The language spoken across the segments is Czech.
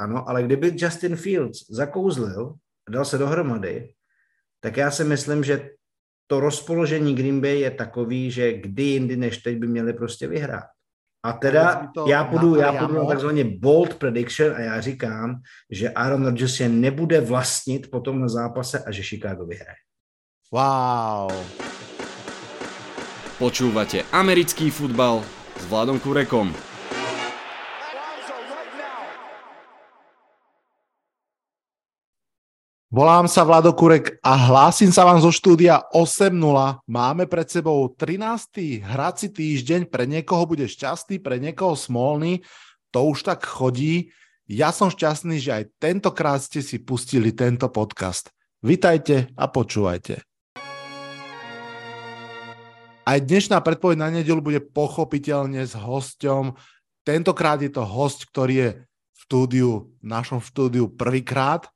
ano, ale kdyby Justin Fields zakouzlil, dal se dohromady, tak já si myslím, že to rozpoložení Green Bay je takový, že kdy jindy než teď by měli prostě vyhrát. A teda já půjdu, já půjdu na takzvaně bold prediction a já říkám, že Aaron Rodgers je nebude vlastnit potom na zápase a že Chicago vyhraje. Wow. Počúvate americký futbal s Vladom Kurekom. Volám sa Vlado Kurek a hlásim sa vám zo štúdia 8.0. Máme pred sebou 13. hrací týždeň, pre niekoho bude šťastný, pre niekoho smolný, to už tak chodí. Ja som šťastný, že aj tentokrát ste si pustili tento podcast. Vitajte a počúvajte. Aj dnešná predpoveď na nedelu bude pochopiteľne s hosťom. Tentokrát je to host, ktorý je v štúdiu, v našom štúdiu prvýkrát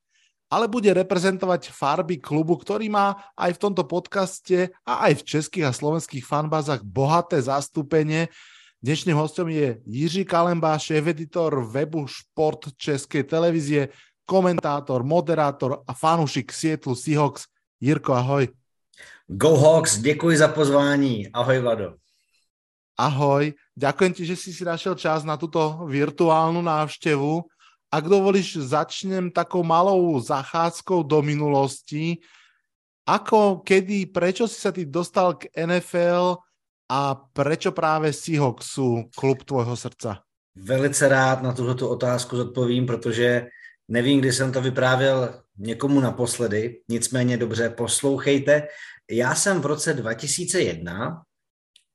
ale bude reprezentovať farby klubu, ktorý má aj v tomto podcaste a aj v českých a slovenských fanbázach bohaté zastúpenie. Dnešným hostom je Jiří Kalemba, šéf-editor webu Šport Českej televízie, komentátor, moderátor a fanúšik Sietlu Seahawks. Jirko, ahoj. Go Hawks, děkuji za pozvání. Ahoj, Vlado. Ahoj, ďakujem ti, že si si našiel čas na túto virtuálnu návštevu. Ak dovolíš, začnem takou malou zachádzkou do minulosti. Ako, kedy, prečo si sa ty dostal k NFL a prečo právě Seahawks sú klub tvojho srdca? Velice rád na tuto otázku zodpovím, protože nevím, kdy jsem to vyprávěl někomu naposledy, nicméně dobře, poslouchejte. Já jsem v roce 2001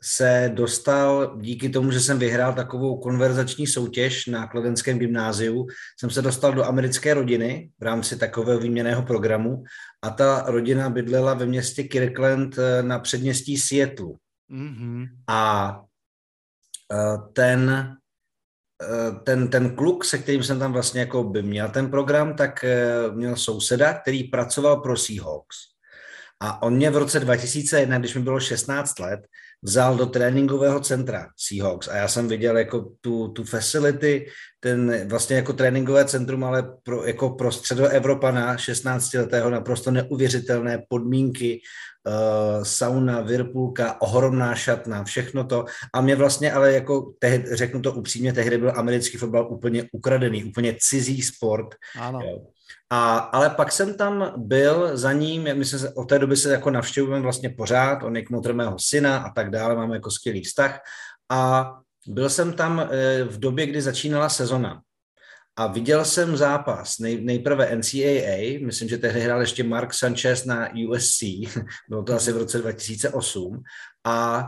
se dostal, díky tomu, že jsem vyhrál takovou konverzační soutěž na Kladenském gymnáziu, jsem se dostal do americké rodiny v rámci takového výměného programu a ta rodina bydlela ve městě Kirkland eh, na předměstí Seattle. Mm-hmm. A eh, ten, eh, ten, ten kluk, se kterým jsem tam vlastně jako by měl ten program, tak měl souseda, který pracoval pro Seahawks. A on mě v roce 2001, když mi bylo 16 let, vzal do tréninkového centra Seahawks a já jsem viděl jako tu, tu facility, ten vlastně jako tréninkové centrum, ale pro, jako pro středoevropana 16 letého naprosto neuvěřitelné podmínky, uh, sauna, virpulka, ohromná šatna, všechno to. A mě vlastně ale jako, tehdy, řeknu to upřímně, tehdy byl americký fotbal úplně ukradený, úplně cizí sport. Ano. Jo. A, ale pak jsem tam byl za ním, my se od té doby se jako navštěvujeme vlastně pořád, on je kmotr mého syna a tak dále, máme jako skvělý vztah. A byl jsem tam eh, v době, kdy začínala sezona. A viděl jsem zápas, nej, nejprve NCAA, myslím, že tehdy hrál ještě Mark Sanchez na USC, bylo to asi v roce 2008, a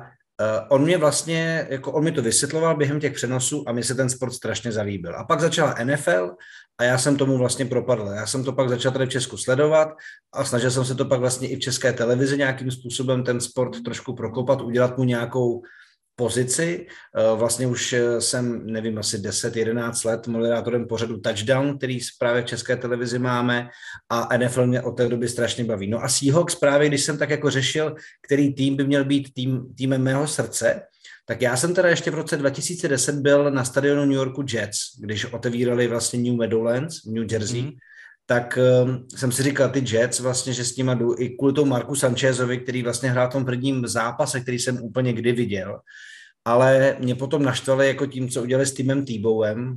on mě vlastně, jako on mi to vysvětloval během těch přenosů a mi se ten sport strašně zalíbil. A pak začala NFL a já jsem tomu vlastně propadl. Já jsem to pak začal tady v Česku sledovat a snažil jsem se to pak vlastně i v české televizi nějakým způsobem ten sport trošku prokopat, udělat mu nějakou pozici. Eh, vlastně už eh, jsem, nevím, asi 10-11 let moderátorem pořadu Touchdown, který právě v české televizi máme a NFL mě od té doby strašně baví. No a Seahawks právě, když jsem tak jako řešil, který tým by měl být tým, týmem mého srdce, tak já jsem teda ještě v roce 2010 byl na stadionu New Yorku Jets, když otevírali vlastně New Meadowlands v New Jersey, mm. Tak um, jsem si říkal, ty Jets vlastně, že s nimi jdu i kvůli tomu Marku Sanchezovi, který vlastně hrál v tom prvním zápase, který jsem úplně kdy viděl. Ale mě potom naštvali jako tím, co udělali s týmem t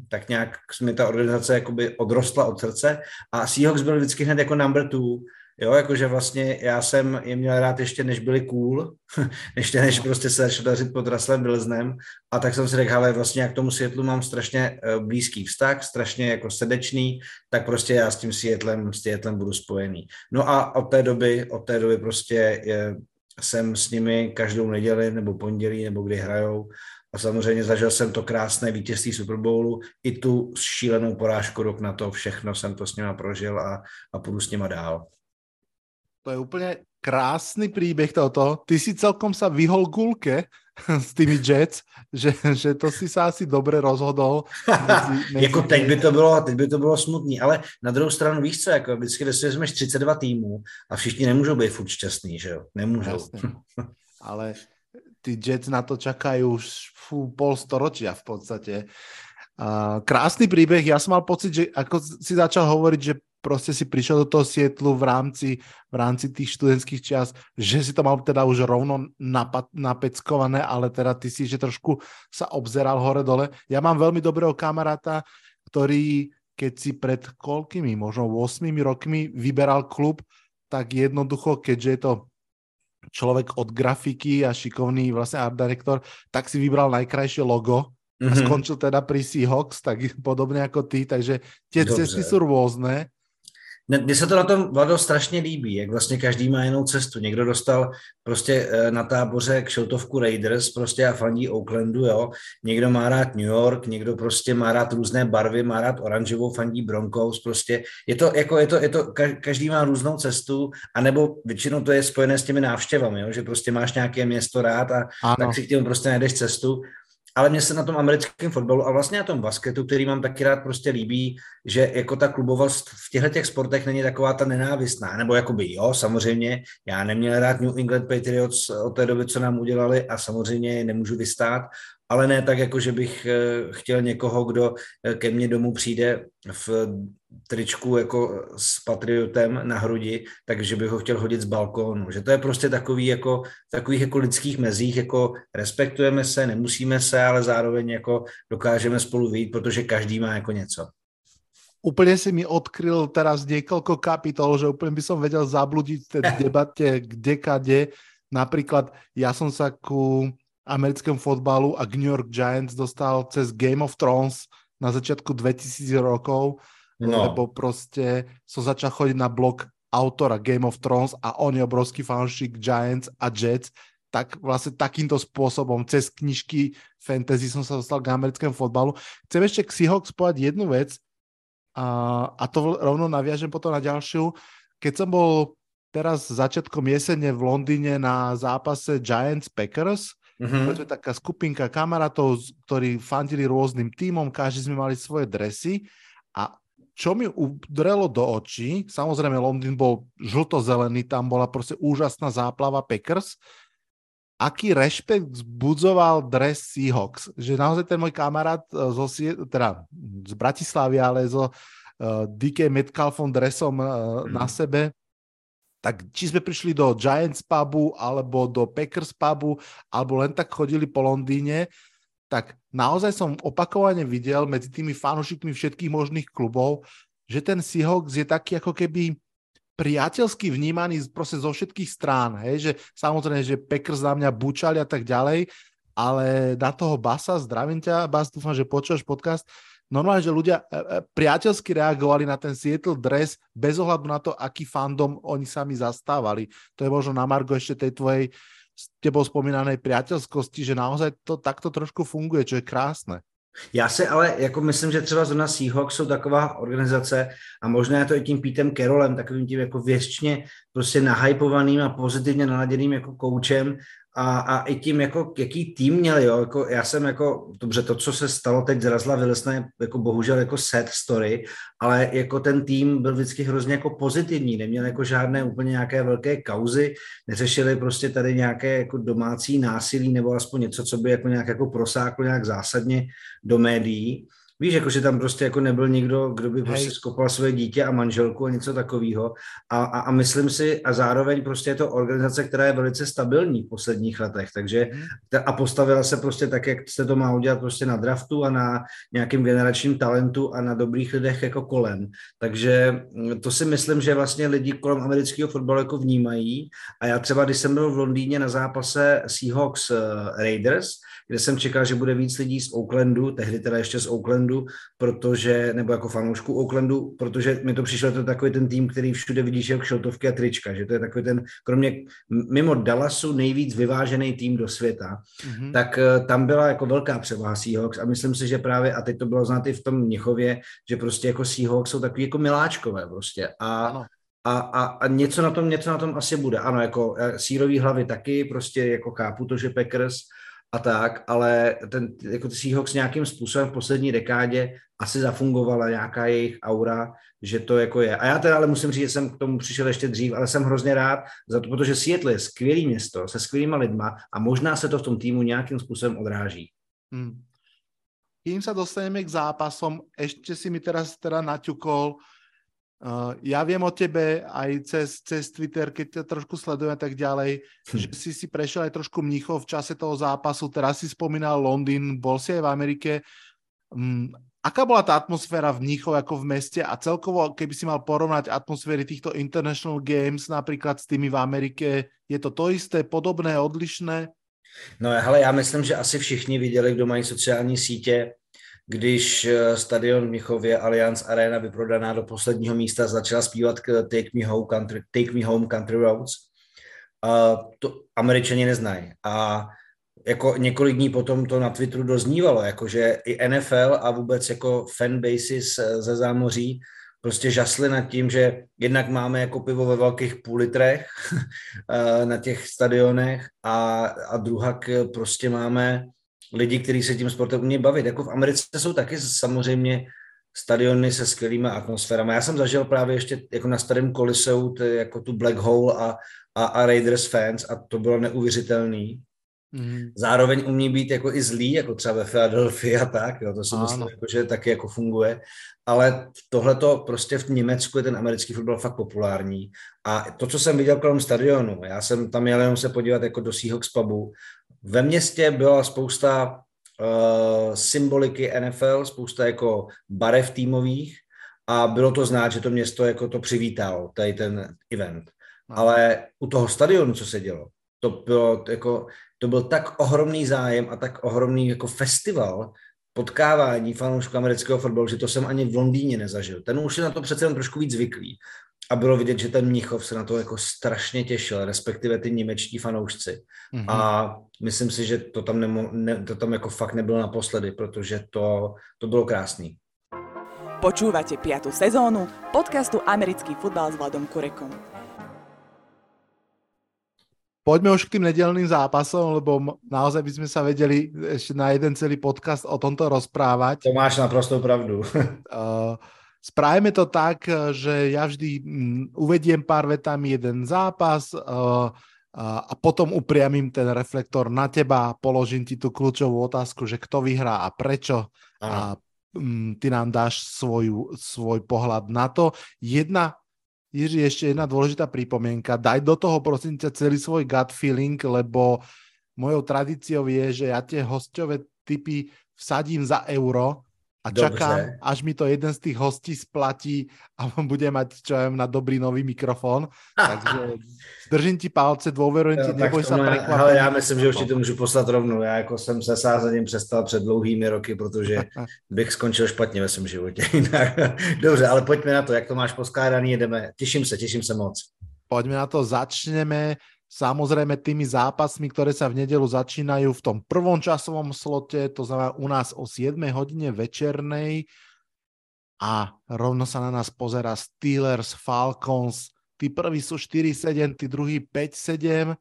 tak nějak mi ta organizace jakoby odrostla od srdce a Seahawks byl vždycky hned jako number two, Jo, jakože vlastně já jsem je měl rád ještě, než byli cool, než, než prostě se začal dařit pod Russellem Wilsonem a tak jsem si řekl, ale vlastně jak tomu světlu mám strašně eh, blízký vztah, strašně jako srdečný, tak prostě já s tím světlem, s světlem budu spojený. No a od té doby, od té doby prostě je, jsem s nimi každou neděli nebo pondělí nebo kdy hrajou a samozřejmě zažil jsem to krásné vítězství Super Bowlu, i tu šílenou porážku rok na to, všechno jsem to s nima prožil a, a půjdu s nima dál. To je úplně krásný příběh toto. Ty si celkom sa vyhol gulke s tými Jets, že, že to si se asi dobře rozhodol. Mezi, mezi jako teď by, to bylo, teď by to bylo smutný, ale na druhou stranu víš co, jako vždycky vezmeš 32 týmů a všichni nemůžou být furt šťastný, že jo? Nemůžou. Jasne. Ale ty Jets na to čakají už fú, pol storočia v podstatě. Uh, krásny príbeh, ja som mal pocit, že ako si začal hovoriť, že proste si prišiel do toho Sietlu v rámci, v rámci tých študentských čas, že si to mal teda už rovno napad, napeckované, ale teda ty si že trošku sa obzeral hore-dole. Ja mám veľmi dobrého kamaráta, ktorý keď si pred koľkými, možno 8 rokmi vyberal klub, tak jednoducho, keďže je to človek od grafiky a šikovný vlastne art director, tak si vybral najkrajšie logo mm-hmm. a mhm. skončil teda pri Seahawks, tak podobně jako ty, takže tie Dobře. cesty jsou různé mně se to na tom, Vlado, strašně líbí, jak vlastně každý má jinou cestu. Někdo dostal prostě eh, na táboře k šiltovku Raiders prostě a fandí Oaklandu, jo. Někdo má rád New York, někdo prostě má rád různé barvy, má rád oranžovou, fandí Broncos, prostě je to, jako je to, je to, každý má různou cestu, anebo většinou to je spojené s těmi návštěvami, jo, že prostě máš nějaké město rád a ano. tak si k těmu prostě najdeš cestu ale mně se na tom americkém fotbalu a vlastně na tom basketu, který mám taky rád, prostě líbí, že jako ta klubovost v těchto těch sportech není taková ta nenávistná, nebo jakoby jo, samozřejmě, já neměl rád New England Patriots od té doby, co nám udělali a samozřejmě nemůžu vystát, ale ne tak, jako že bych eh, chtěl někoho, kdo eh, ke mně domů přijde v tričku jako s patriotem na hrudi, takže bych ho chtěl hodit z balkónu. Že to je prostě takový jako, takových jako lidských mezích, jako respektujeme se, nemusíme se, ale zároveň jako dokážeme spolu vyjít, protože každý má jako něco. Úplně si mi odkryl teraz niekoľko kapitol, že úplně by som vedel zabludiť v té debate kde kade. Napríklad ja som sa ku americkému fotbalu a New York Giants dostal cez Game of Thrones na začiatku 2000 rokov, no. lebo prostě som začal chodiť na blog autora Game of Thrones a on je obrovský fanšik Giants a Jets, tak vlastně takýmto spôsobom cez knižky fantasy som sa dostal k americkému fotbalu. Chcem ešte k Seahawks povedať jednu vec a, a to rovno naviažem potom na ďalšiu. Keď som bol teraz začiatkom jesene v Londýne na zápase Giants Packers, Mm-hmm. sme taká skupinka kamarátov, ktorí fandili rôznym týmom, každý sme mali svoje dresy a čo mi udrelo do očí, samozrejme Londýn bol žlto-zelený, tam bola proste úžasná záplava Packers, aký rešpekt zbudzoval dres Seahawks. Že naozaj ten môj kamarát e, zo, teda z Bratislavy, ale zo uh, e, DK Metcalfom dresom uh, mm. na sebe, tak či sme prišli do Giants pubu, alebo do Packers pubu, alebo len tak chodili po Londýne, tak naozaj som opakovane videl medzi tými fanúšikmi všetkých možných klubov, že ten Seahawks je taký ako keby priateľsky vnímaný proste zo všetkých strán, hej, že samozrejme, že Packers na mňa bučali a tak ďalej, ale na toho Basa, zdravím ťa, Bas, dúfam, že počúvaš podcast, normálne, že ľudia e, e, priateľsky reagovali na ten Seattle dress bez ohľadu na to, aký fandom oni sami zastávali. To je možno na Margo ešte tej tvojej s tebou spomínanej priateľskosti, že naozaj to takto trošku funguje, čo je krásne. Já si ale jako myslím, že třeba zrovna Seahawks jsou taková organizace a možná je to i tím Pítem Carolem, takovým tím jako věčně prostě nahypovaným a pozitivně naladěným jako koučem a, a i tím, jako, jaký tým měli, jo, jako já jsem jako, dobře, to, co se stalo teď zrazla Wilsona, jako bohužel jako set story, ale jako ten tým byl vždycky hrozně jako pozitivní, neměl jako žádné úplně nějaké velké kauzy, neřešili prostě tady nějaké jako domácí násilí nebo aspoň něco, co by jako nějak jako prosáklo nějak zásadně do médií. Víš, jako, že tam prostě jako nebyl nikdo, kdo by prostě Hej. skopal své dítě a manželku a něco takového. A, a, a myslím si, a zároveň prostě je to organizace, která je velice stabilní v posledních letech, takže hmm. a postavila se prostě tak, jak se to má udělat prostě na draftu a na nějakým generačním talentu a na dobrých lidech jako kolem. Takže mm, to si myslím, že vlastně lidi kolem amerického fotbalu jako vnímají. A já třeba, když jsem byl v Londýně na zápase Seahawks eh, Raiders, kde jsem čekal, že bude víc lidí z Oaklandu, tehdy teda ještě z Oaklandu, protože, nebo jako fanoušku Oaklandu, protože mi to přišlo to takový ten tým, který všude vidíš jako šiltovky a trička, že to je takový ten, kromě mimo Dallasu nejvíc vyvážený tým do světa, mm-hmm. tak uh, tam byla jako velká převaha Seahawks a myslím si, že právě, a teď to bylo znát i v tom Mnichově, že prostě jako Seahawks jsou takový jako miláčkové prostě a ano. A, a, a něco na tom, něco na tom asi bude. Ano, jako eh, sírový hlavy taky, prostě jako chápu to, že Packers a tak, ale ten, jako Seahawks nějakým způsobem v poslední dekádě asi zafungovala nějaká jejich aura, že to jako je. A já teda ale musím říct, že jsem k tomu přišel ještě dřív, ale jsem hrozně rád za to, protože Seattle je skvělý město se skvělýma lidma a možná se to v tom týmu nějakým způsobem odráží. Hmm. kým sa dostaneme k zápasom, ešte si mi teraz teda naťukol, Uh, ja viem o tebe aj cez, cez Twitter, keď ťa trošku sledujem a tak ďalej, hm. že si si prešiel aj trošku mnichov v čase toho zápasu, teraz si spomínal Londýn, bol si aj v Amerike. Um, aká bola tá atmosféra v Mníchov ako v meste a celkovo, keby si mal porovnať atmosféry týchto International Games napríklad s tými v Amerike, je to to isté, podobné, odlišné? No hele, já myslím, že asi všichni viděli, kdo mají sociální sítě, když eh, stadion v Michově Allianz Arena vyprodaná do posledního místa začala zpívat Take Me Home Country, Take Me Home Country Roads. Uh, to američani neznají. A jako několik dní potom to na Twitteru doznívalo, jakože i NFL a vůbec jako fanbases ze zámoří prostě žasli nad tím, že jednak máme jako pivo ve velkých půl litrech eh, na těch stadionech a, a druhak prostě máme lidi, kteří se tím sportem umí bavit. Jako v Americe jsou taky samozřejmě stadiony se skvělými atmosférami. Já jsem zažil právě ještě jako na starém Coliseu jako tu Black Hole a, a, a Raiders fans a to bylo neuvěřitelný. Mm. Zároveň umí být jako i zlý, jako třeba ve Philadelphia a tak, jo, to si myslím, jako, že taky jako funguje, ale tohle to prostě v Německu je ten americký fotbal fakt populární a to, co jsem viděl kolem stadionu, já jsem tam jel jenom se podívat jako do Seahawks pubu, ve městě byla spousta uh, symboliky NFL, spousta jako barev týmových a bylo to znát, že to město jako to přivítalo, tady ten event. Ale u toho stadionu, co se dělo, to bylo jako, to byl tak ohromný zájem a tak ohromný jako festival potkávání fanoušků amerického fotbalu, že to jsem ani v Londýně nezažil. Ten už je na to přece jen trošku víc zvyklý. A bylo vidět, že ten Mnichov se na to jako strašně těšil, respektive ty němečtí fanoušci. Mm-hmm. A myslím si, že to tam, nemo, ne, to tam jako fakt nebylo naposledy, protože to, to bylo krásný. Počúvate 5. sezónu podcastu Americký futbal s Vladom Kurekom. Poďme už k tým nedelným zápasom, lebo naozaj by sme sa vedeli ešte na jeden celý podcast o tomto rozprávať. To máš naprosto pravdu. uh, Spravíme to tak, že ja vždy mm, uvediem pár vetami jeden zápas uh, a potom upriamím ten reflektor na teba a položím ti tú kľúčovú otázku, že kto vyhrá a prečo. A um, ty nám dáš svoju, svoj pohľad na to. Jedna Jiří, ešte jedna dôležitá pripomienka. Daj do toho, prosím ťa, celý svoj gut feeling, lebo mojou tradíciou je, že ja tie hostové typy vsadím za euro a čakám, Dobře. až mi to jeden z tých hostí splatí a bude mať, čo ja na dobrý nový mikrofon. Takže držím ti palce, dôverujem ti, neboj sa. Ale já myslím, že už ti to můžu poslat rovnou. Já jako jsem se sázením přestal před dlouhými roky, protože bych skončil špatně ve svém životě. Dobře, ale pojďme na to, jak to máš poskládaný, jedeme. Těším se, těším se moc. Poďme na to, začneme Samozrejme tými zápasmi, ktoré sa v nedelu začínajú v tom prvom časovom slote, to znamená u nás o 7 hodine večernej a rovno sa na nás pozera Steelers, Falcons, tí prví sú 4-7, tí druhí 5-7.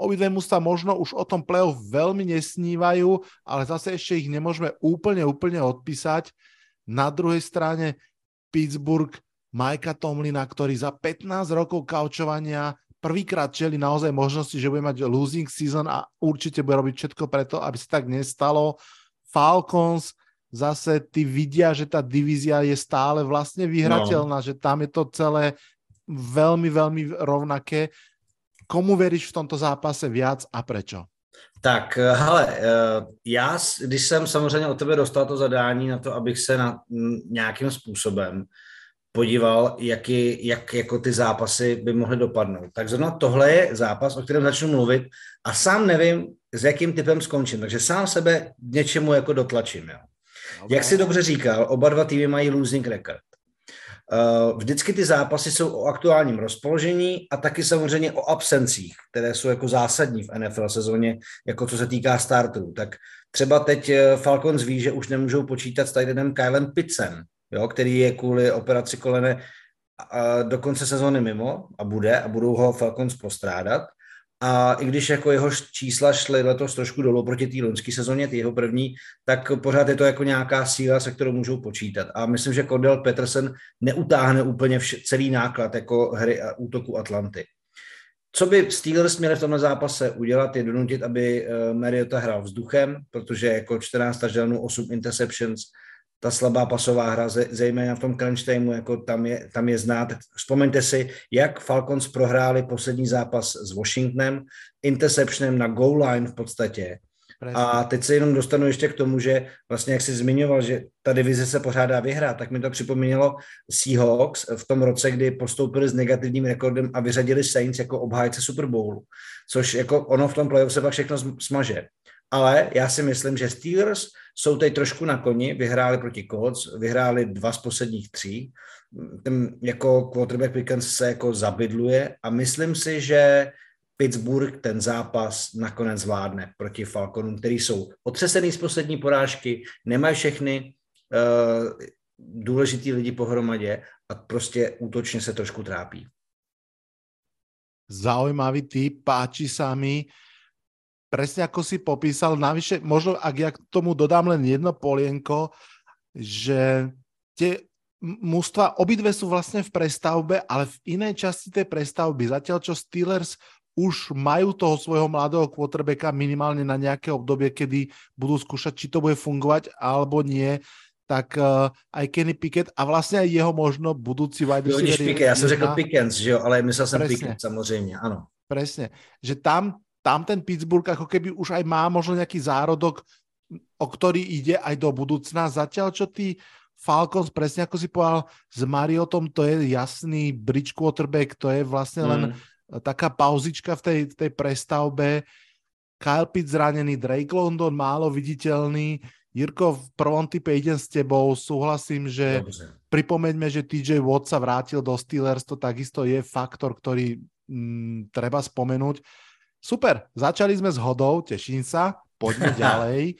Obidve sa možno už o tom playoff veľmi nesnívajú, ale zase ešte ich nemôžeme úplne, úplne odpísať. Na druhej strane Pittsburgh Majka Tomlina, ktorý za 15 rokov kaučovania prvýkrát čeli naozaj možnosti, že bude mať losing season a určite bude robiť všetko preto, aby sa tak nestalo. Falcons zase ty vidia, že tá divízia je stále vlastne vyhrateľná, no. že tam je to celé veľmi, veľmi rovnaké. Komu veríš v tomto zápase viac a prečo? Tak, eh, hele, eh, já, když jsem samozřejmě od tebe dostal to zadání na to, abych se na nějakým způsobem podíval, jaký, jak jako ty zápasy by mohly dopadnout. Tak zrovna tohle je zápas, o kterém začnu mluvit a sám nevím, s jakým typem skončím, takže sám sebe něčemu jako dotlačím. Jo. Jak si dobře říkal, oba dva týmy mají losing record. Uh, vždycky ty zápasy jsou o aktuálním rozpoložení a taky samozřejmě o absencích, které jsou jako zásadní v NFL sezóně, jako co se týká startů. Tak třeba teď eh, Falcons ví, že už nemůžou počítat s Tidenem Kylem Pitzen, jo, který je kvůli operaci kolene do konce sezóny mimo a bude a budou ho Falcons postrádat. A i když jako jeho čísla šly letos trošku dolů proti té loňské sezóně, ty jeho první, tak pořád je to jako nějaká síla, se kterou můžou počítat. A myslím, že Cordell Peterson neutáhne úplně vš- celý náklad jako hry a útoku Atlanty. co by Steelers měli v tomhle zápase udělat, je donutit, aby uh, Mariota hrál vzduchem, protože jako 14 touchdownů, 8 interceptions, ta slabá pasová hra, zejména v tom crunch timeu, jako tam je, tam je znát. Vzpomeňte si, jak Falcons prohráli poslední zápas s Washingtonem, interceptionem na goal line v podstatě. A teď se jenom dostanu ještě k tomu, že vlastně jak jsi zmiňoval, že ta divize se pořádá vyhrát, tak mi to připomínalo Seahawks v tom roce, kdy postoupili s negativním rekordem a vyřadili Saints jako obhájce Super Bowlu, což jako ono v tom playoff se pak všechno smaže. Ale já si myslím, že Steelers jsou teď trošku na koni, vyhráli proti Colts, vyhráli dva z posledních tří, ten jako quarterback Pickens se jako zabydluje a myslím si, že Pittsburgh ten zápas nakonec zvládne proti Falconům, který jsou otřesený z poslední porážky, nemají všechny uh, důležitý lidi pohromadě a prostě útočně se trošku trápí. Zaujímavý typ, páči sa mi. Presne ako si popísal, navyše, možno ak ja k tomu dodám len jedno polienko, že tie mužstva, obidve sú vlastne v prestavbe, ale v inej časti tej prestavby. Zatiaľ, čo Steelers už majú toho svojho mladého quarterbacka minimálne na nejaké obdobie, kedy budú skúšať, či to bude fungovať alebo nie, tak uh, aj Kenny Pickett a vlastně aj jeho možno budoucí wide receiver. Pickett, já jsem řekl Pickens, že jo, ale myslel jsem Pickett samozřejmě, ano. Presne, že tam, tam ten Pittsburgh ako keby už aj má možno nejaký zárodok, o ktorý ide aj do budúcna, zatiaľ čo ty Falcons, presne ako si povedal, s Mariotom, to je jasný bridge quarterback, to je vlastne len mm taká pauzička v tej, v tej prestavbe. Kyle Pitt zranený, Drake London málo viditeľný. Jirko, v prvom type idem s tebou, súhlasím, že Dobře. pripomeňme, že TJ Watt sa vrátil do Steelers, to takisto je faktor, ktorý mm, treba spomenúť. Super, začali sme s hodou, teším sa, poďme ďalej.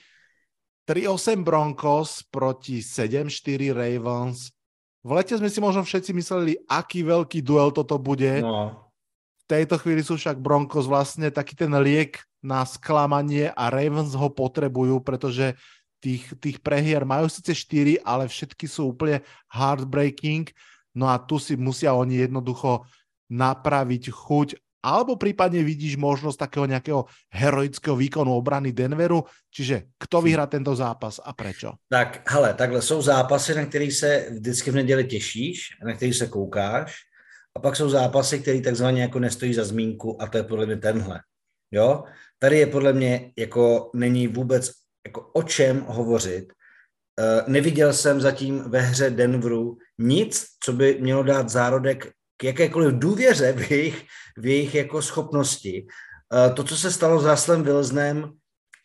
3-8 Broncos proti 7-4 Ravens. V lete sme si možno všetci mysleli, aký veľký duel toto bude. No tejto chvíli sú však Broncos vlastne taký ten liek na sklamanie a Ravens ho potrebujú, pretože tých, tých prehier majú sice 4, ale všetky sú úplne heartbreaking. No a tu si musia oni jednoducho napraviť chuť alebo prípadne vidíš možnosť takého nejakého heroického výkonu obrany Denveru, čiže kto vyhrá tento zápas a prečo? Tak, hele, takhle jsou zápasy, na který se vždycky v neděli těšíš, na který se koukáš a pak jsou zápasy, které takzvaně jako nestojí za zmínku a to je podle mě tenhle. Jo? Tady je podle mě jako není vůbec jako o čem hovořit. Uh, neviděl jsem zatím ve hře Denveru nic, co by mělo dát zárodek k jakékoliv důvěře v jejich, v jejich jako schopnosti. Uh, to, co se stalo s Russellem Wilsonem,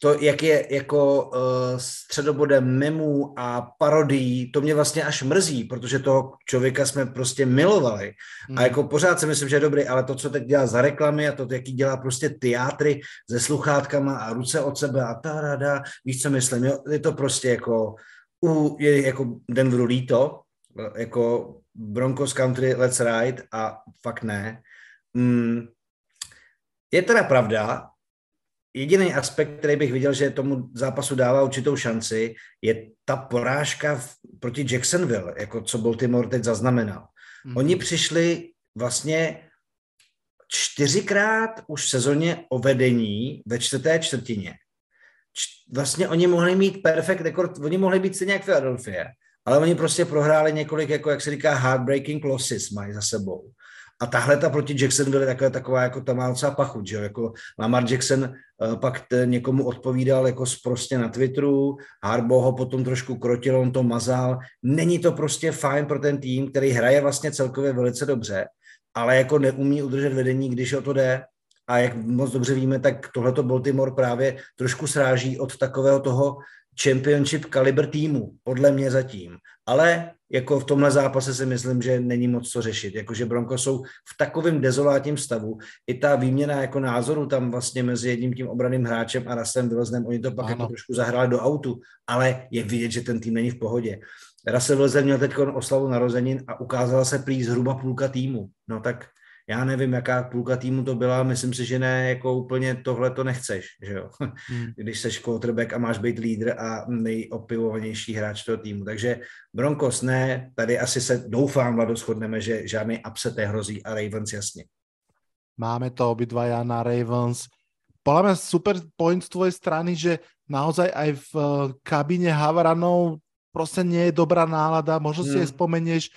to, jak je jako uh, středobodem memů a parodií, to mě vlastně až mrzí, protože toho člověka jsme prostě milovali. Hmm. A jako pořád si myslím, že je dobrý, ale to, co teď dělá za reklamy a to, jaký dělá prostě teátry se sluchátkama a ruce od sebe a ta rada, víš, co myslím, jo? je to prostě jako, u, je jako Denveru líto, jako Broncos Country Let's Ride a fakt ne. Mm. Je teda pravda, jediný aspekt, který bych viděl, že tomu zápasu dává určitou šanci, je ta porážka v, proti Jacksonville, jako co Baltimore teď zaznamenal. Mm. Oni přišli vlastně čtyřikrát už v sezóně o vedení ve čtvrté čtvrtině. Č- vlastně oni mohli mít perfekt rekord, oni mohli být stejně jak Philadelphia, ale oni prostě prohráli několik, jako jak se říká, heartbreaking losses mají za sebou. A tahle ta proti Jackson byla taková, taková jako tam má docela pachuť, že jo? Jako Lamar Jackson uh, pak t, někomu odpovídal jako prostě na Twitteru, Harbo ho potom trošku krotil, on to mazal. Není to prostě fajn pro ten tým, který hraje vlastně celkově velice dobře, ale jako neumí udržet vedení, když o to jde. A jak moc dobře víme, tak tohleto Baltimore právě trošku sráží od takového toho championship kaliber týmu, podle mě zatím. Ale jako v tomhle zápase si myslím, že není moc co řešit. Jakože Bronco jsou v takovém dezolátním stavu. I ta výměna jako názoru tam vlastně mezi jedním tím obraným hráčem a Rasem Vilznem, oni to pak jako trošku zahráli do autu, ale je vidět, že ten tým není v pohodě. Russell Wilson měl teď oslavu narozenin a ukázala se prý zhruba půlka týmu. No tak já nevím, jaká půlka týmu to byla, myslím si, že ne, jako úplně tohle to nechceš, že jo. Hmm. Když seš quarterback a máš být lídr a nejopivovanější hráč toho týmu. Takže Broncos ne, tady asi se doufám, Vlado, shodneme, že žádný upset hrozí a Ravens jasně. máme to obidvaja na Ravens. Podľa mňa super point z tvojej strany, že naozaj aj v eh, kabíne Havaranov proste nie je dobrá nálada. Možno si aj spomenieš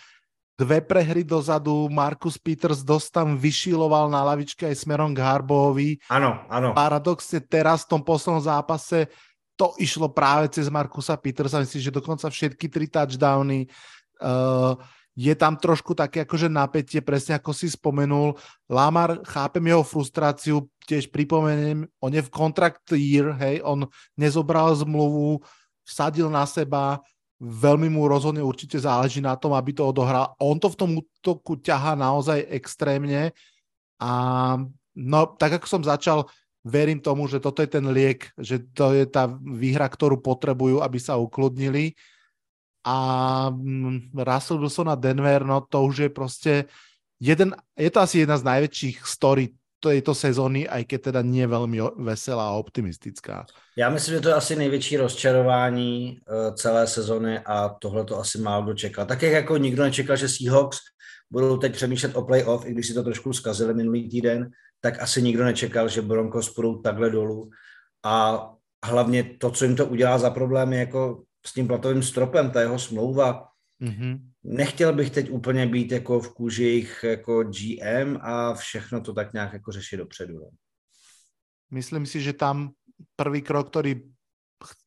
dve prehry dozadu, Markus Peters dosť tam vyšiloval na lavičke aj smerom k Harbovi. Áno, áno. Paradoxne teraz v tom poslednom zápase to išlo práve cez Markusa Petersa, myslím, že dokonca všetky tri touchdowny. Uh, je tam trošku také akože napätie, presne ako si spomenul. Lamar, chápem jeho frustráciu, tiež pripomeniem, on je v contract year, hej, on nezobral zmluvu, vsadil na seba, veľmi mu rozhodne určite záleží na tom, aby to odohral. On to v tom útoku ťahá naozaj extrémne a no, tak ako som začal, verím tomu, že toto je ten liek, že to je tá výhra, ktorú potrebujú, aby sa ukludnili. A mm, Russell Wilson a Denver, no to už je proste jeden, je to asi jedna z najväčších story tejto sezóny, aj keď teda nie veľmi veselá a optimistická. Já myslím, že to je asi největší rozčarování uh, celé sezony a tohle to asi málo kdo čekal. Tak jak jako nikdo nečekal, že Seahawks budou teď přemýšlet o playoff, i když si to trošku zkazili minulý týden, tak asi nikdo nečekal, že Broncos půjdou takhle dolů. A hlavně to, co jim to udělá za problémy jako s tím platovým stropem, ta jeho smlouva, mm-hmm. Nechtěl bych teď úplně být jako v kůži jejich jako GM a všechno to tak nějak jako řešit dopředu. No. Myslím si, že tam prvý krok, ktorý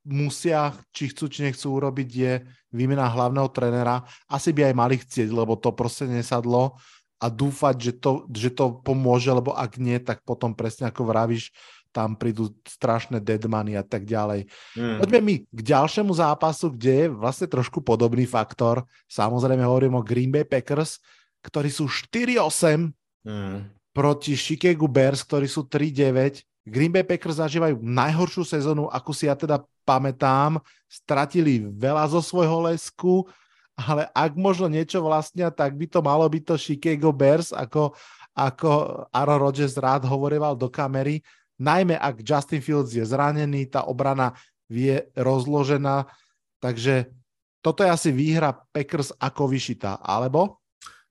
musia, či chcú, či nechcú urobiť, je výmena hlavného trenera. Asi by aj mali chcieť, lebo to proste nesadlo a dúfať, že to, že to pomôže, lebo ak nie, tak potom presne ako vravíš, tam prídu strašné deadmany a tak ďalej. Mm. Poďme mi k ďalšiemu zápasu, kde je vlastne trošku podobný faktor. Samozrejme hovorím o Green Bay Packers, ktorí sú 4-8 mm. proti Chicago Bears, ktorí sú 3-9. Green Bay Packers zažívajú najhoršiu sezónu, ako si ja teda pamätám. Stratili veľa zo svojho lesku, ale ak možno niečo vlastnia, tak by to malo byť to Chicago Bears, ako, ako Aaron Rodgers rád hovoreval do kamery. Najmä ak Justin Fields je zranený, tá obrana je rozložená, takže toto je asi výhra Packers ako vyšitá, alebo?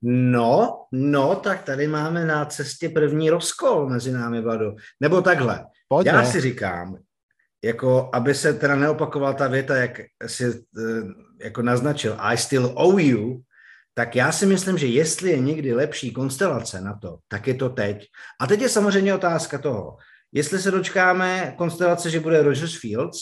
No, no, tak tady máme na cestě první rozkol mezi námi, Vladu. Nebo takhle. Pojďme. Já si říkám, jako aby se teda neopakovala ta věta, jak si eh, jako naznačil, I still owe you, tak já si myslím, že jestli je někdy lepší konstelace na to, tak je to teď. A teď je samozřejmě otázka toho, jestli se dočkáme konstelace, že bude Rogers Fields,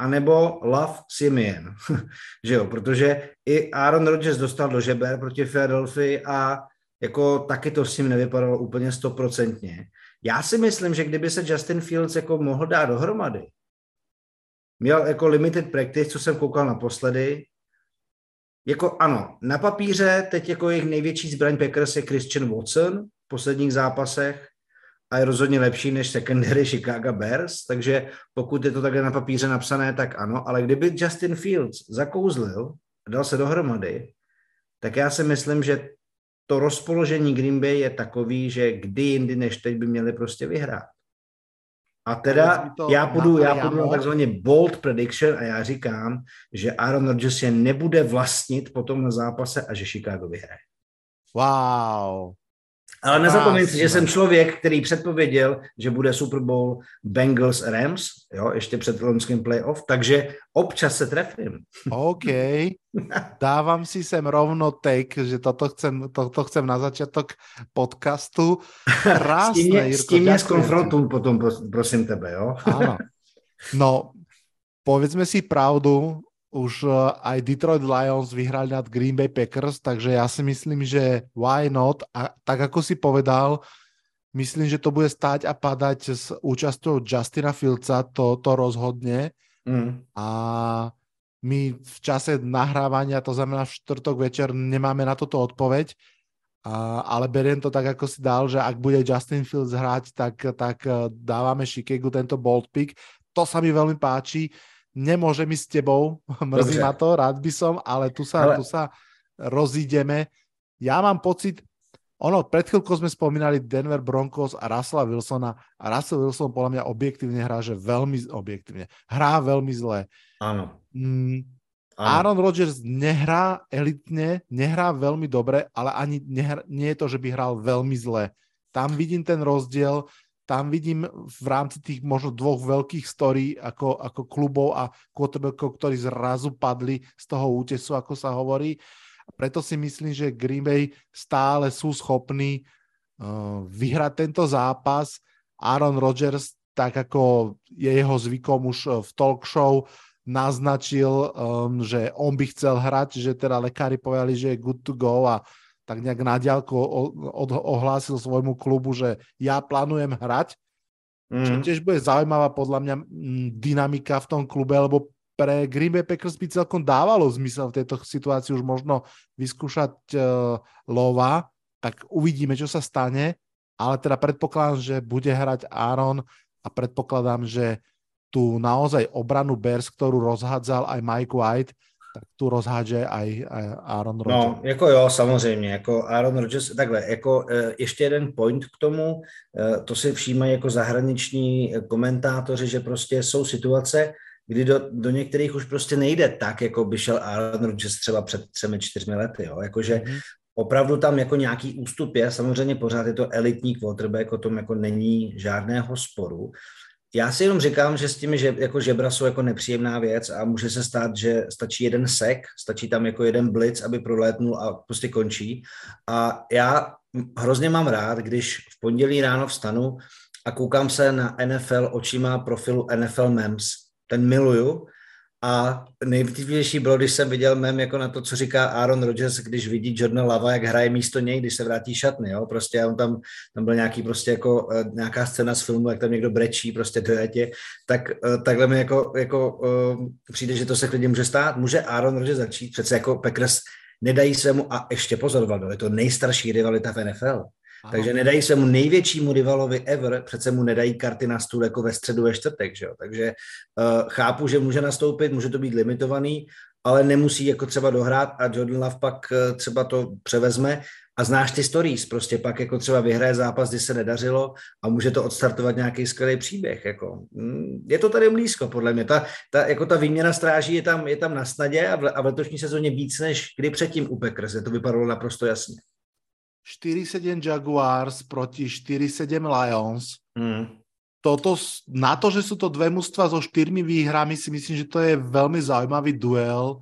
anebo Love Simeon, že jo, protože i Aaron Rodgers dostal do žeber proti Philadelphia a jako taky to s ním nevypadalo úplně stoprocentně. Já si myslím, že kdyby se Justin Fields jako mohl dát dohromady, měl jako limited practice, co jsem koukal naposledy, jako ano, na papíře teď jako jejich největší zbraň Packers je Christian Watson v posledních zápasech, a je rozhodně lepší než secondary Chicago Bears, takže pokud je to takhle na papíře napsané, tak ano, ale kdyby Justin Fields zakouzlil a dal se dohromady, tak já si myslím, že to rozpoložení Green Bay je takový, že kdy jindy než teď by měli prostě vyhrát. A teda já půjdu, já půjdu na takzvaně bold prediction a já říkám, že Aaron Rodgers je nebude vlastnit potom na zápase a že Chicago vyhraje. Wow, ale nezapomeň si, že jsem člověk, který předpověděl, že bude Super Bowl Bengals Rams, jo, ještě před loňským playoff, takže občas se trefím. OK, dávám si sem rovno take, že toto chcem, toto chcem na začátek podcastu. Krásne, s tím Jirko, s tím mě skonfrontuj potom, prosím tebe, jo? Áno. No, povedzme si pravdu, už eh, aj Detroit Lions vyhrali nad Green Bay Packers, takže ja si myslím, že why not? A tak ako si povedal, myslím, že to bude stať a padať s účasťou Justina Fieldsa, to, to rozhodne. Mm. A my v čase nahrávania, to znamená v štvrtok večer, nemáme na toto odpoveď, a, ale beriem to tak, ako si dal, že ak bude Justin Fields hrať, tak, tak eh, dávame Chicago tento bold pick. To sa mi veľmi páči nemôžem ísť s tebou, mrzí ma to, rád by som, ale tu sa, ale... tu sa rozídeme. Ja mám pocit, ono, pred chvíľkou sme spomínali Denver Broncos a Russella Wilsona a Russell Wilson podľa mňa objektívne hrá, že veľmi objektívne. Hrá veľmi zle. Áno. Mm, Aaron Rodgers nehrá elitne, nehrá veľmi dobre, ale ani nehrá, nie je to, že by hral veľmi zle. tam vidím ten rozdiel, tam vidím v rámci tých možno dvoch veľkých storí ako, ako klubov a quarterbackov, ktorí zrazu padli z toho útesu, ako sa hovorí. A preto si myslím, že Green Bay stále sú schopní uh, vyhrať tento zápas. Aaron Rodgers, tak ako je jeho zvykom už v talk show, naznačil, um, že on by chcel hrať, že teda lekári povedali, že je good to go a tak nejak na diálku ohlásil svojmu klubu, že ja plánujem hrať, mm. čo tiež bude zaujímavá podľa mňa dynamika v tom klube, lebo pre Green Bay Packers by celkom dávalo zmysel v tejto situácii už možno vyskúšať uh, lova, tak uvidíme, čo sa stane, ale teda predpokladám, že bude hrať Aaron a predpokladám, že tu naozaj obranu Bears, ktorú rozhádzal aj Mike White, tak tu rozhádže aj, aj Aaron Rodgers. No, jako jo, samozřejmě, jako Aaron Rodgers, takhle, jako e, ještě jeden point k tomu, e, to si všímají jako zahraniční komentátoři, že prostě jsou situace, kdy do, do některých už prostě nejde tak, jako by šel Aaron Rodgers třeba před třemi, čtyřmi lety, jo, jakože mm-hmm. opravdu tam jako nějaký ústup je, samozřejmě pořád je to elitní quarterback, o tom jako není žádného sporu, já si jenom říkám, že s těmi že, jako žebra jsou jako nepříjemná věc a může se stát, že stačí jeden sek, stačí tam jako jeden blitz, aby prolétnul a prostě končí. A já hrozně mám rád, když v pondělí ráno vstanu a koukám se na NFL očima profilu NFL Mems. Ten miluju a nejvtipnější bylo, když jsem viděl mem jako na to, co říká Aaron Rodgers, když vidí Jordana Lava, jak hraje místo něj, když se vrátí šatny, jo, prostě on tam, tam byl nějaký prostě jako uh, nějaká scéna z filmu, jak tam někdo brečí prostě do jatě, tak uh, takhle mi jako, jako uh, přijde, že to se klidně může stát, může Aaron Rodgers začít, přece jako Packers nedají svému, a ještě pozor, Vlado, je to nejstarší rivalita v NFL. Takže nedají se mu největšímu rivalovi ever, přece mu nedají karty na stůl jako ve středu ve čtvrtek, že jo? takže uh, chápu, že může nastoupit, může to být limitovaný, ale nemusí jako třeba dohrát a Jordan Love pak uh, třeba to převezme a znáš ty stories, prostě pak jako třeba vyhraje zápas, kdy se nedařilo a může to odstartovat nějaký skvělý příběh. Jako. Mm, je to tady blízko, podle mě. Ta, ta, jako ta výměna stráží je tam, je tam na snadě a v, a v letošní sezóně víc než kdy předtím u Packers. To vypadalo naprosto jasně. 4-7 Jaguars proti 4-7 Lions. Mm. Toto, na to, že sú to dve mužstva so štyrmi výhrami, si myslím, že to je veľmi zaujímavý duel.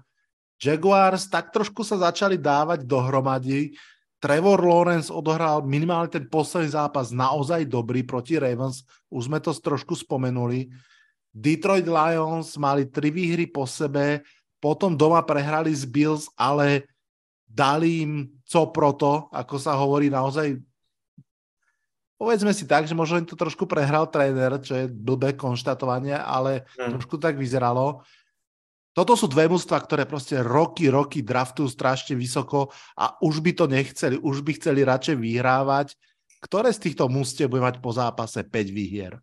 Jaguars tak trošku sa začali dávať dohromady. Trevor Lawrence odohral minimálne ten posledný zápas naozaj dobrý proti Ravens. Už sme to trošku spomenuli. Detroit Lions mali tri výhry po sebe, potom doma prehrali z Bills, ale dali im co proto, ako sa hovorí naozaj povedzme si tak, že možno im to trošku prehral tréner, čo je blbé konštatovanie, ale mm. trošku tak vyzeralo. Toto sú dve mústva, ktoré proste roky, roky draftujú strašne vysoko a už by to nechceli, už by chceli radšej vyhrávať. Ktoré z týchto mústiev bude mať po zápase 5 výhier?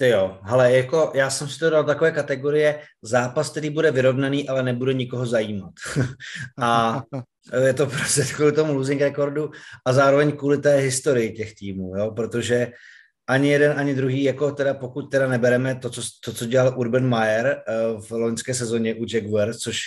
Ty jo, ale jako já jsem si to dal takové kategorie zápas, který bude vyrovnaný, ale nebude nikoho zajímat. a je to prostě kvůli tomu losing rekordu a zároveň kvůli té historii těch týmů, jo, protože ani jeden, ani druhý, jako teda pokud teda nebereme to, co, to, co dělal Urban Meyer uh, v loňské sezóně u Jaguars, což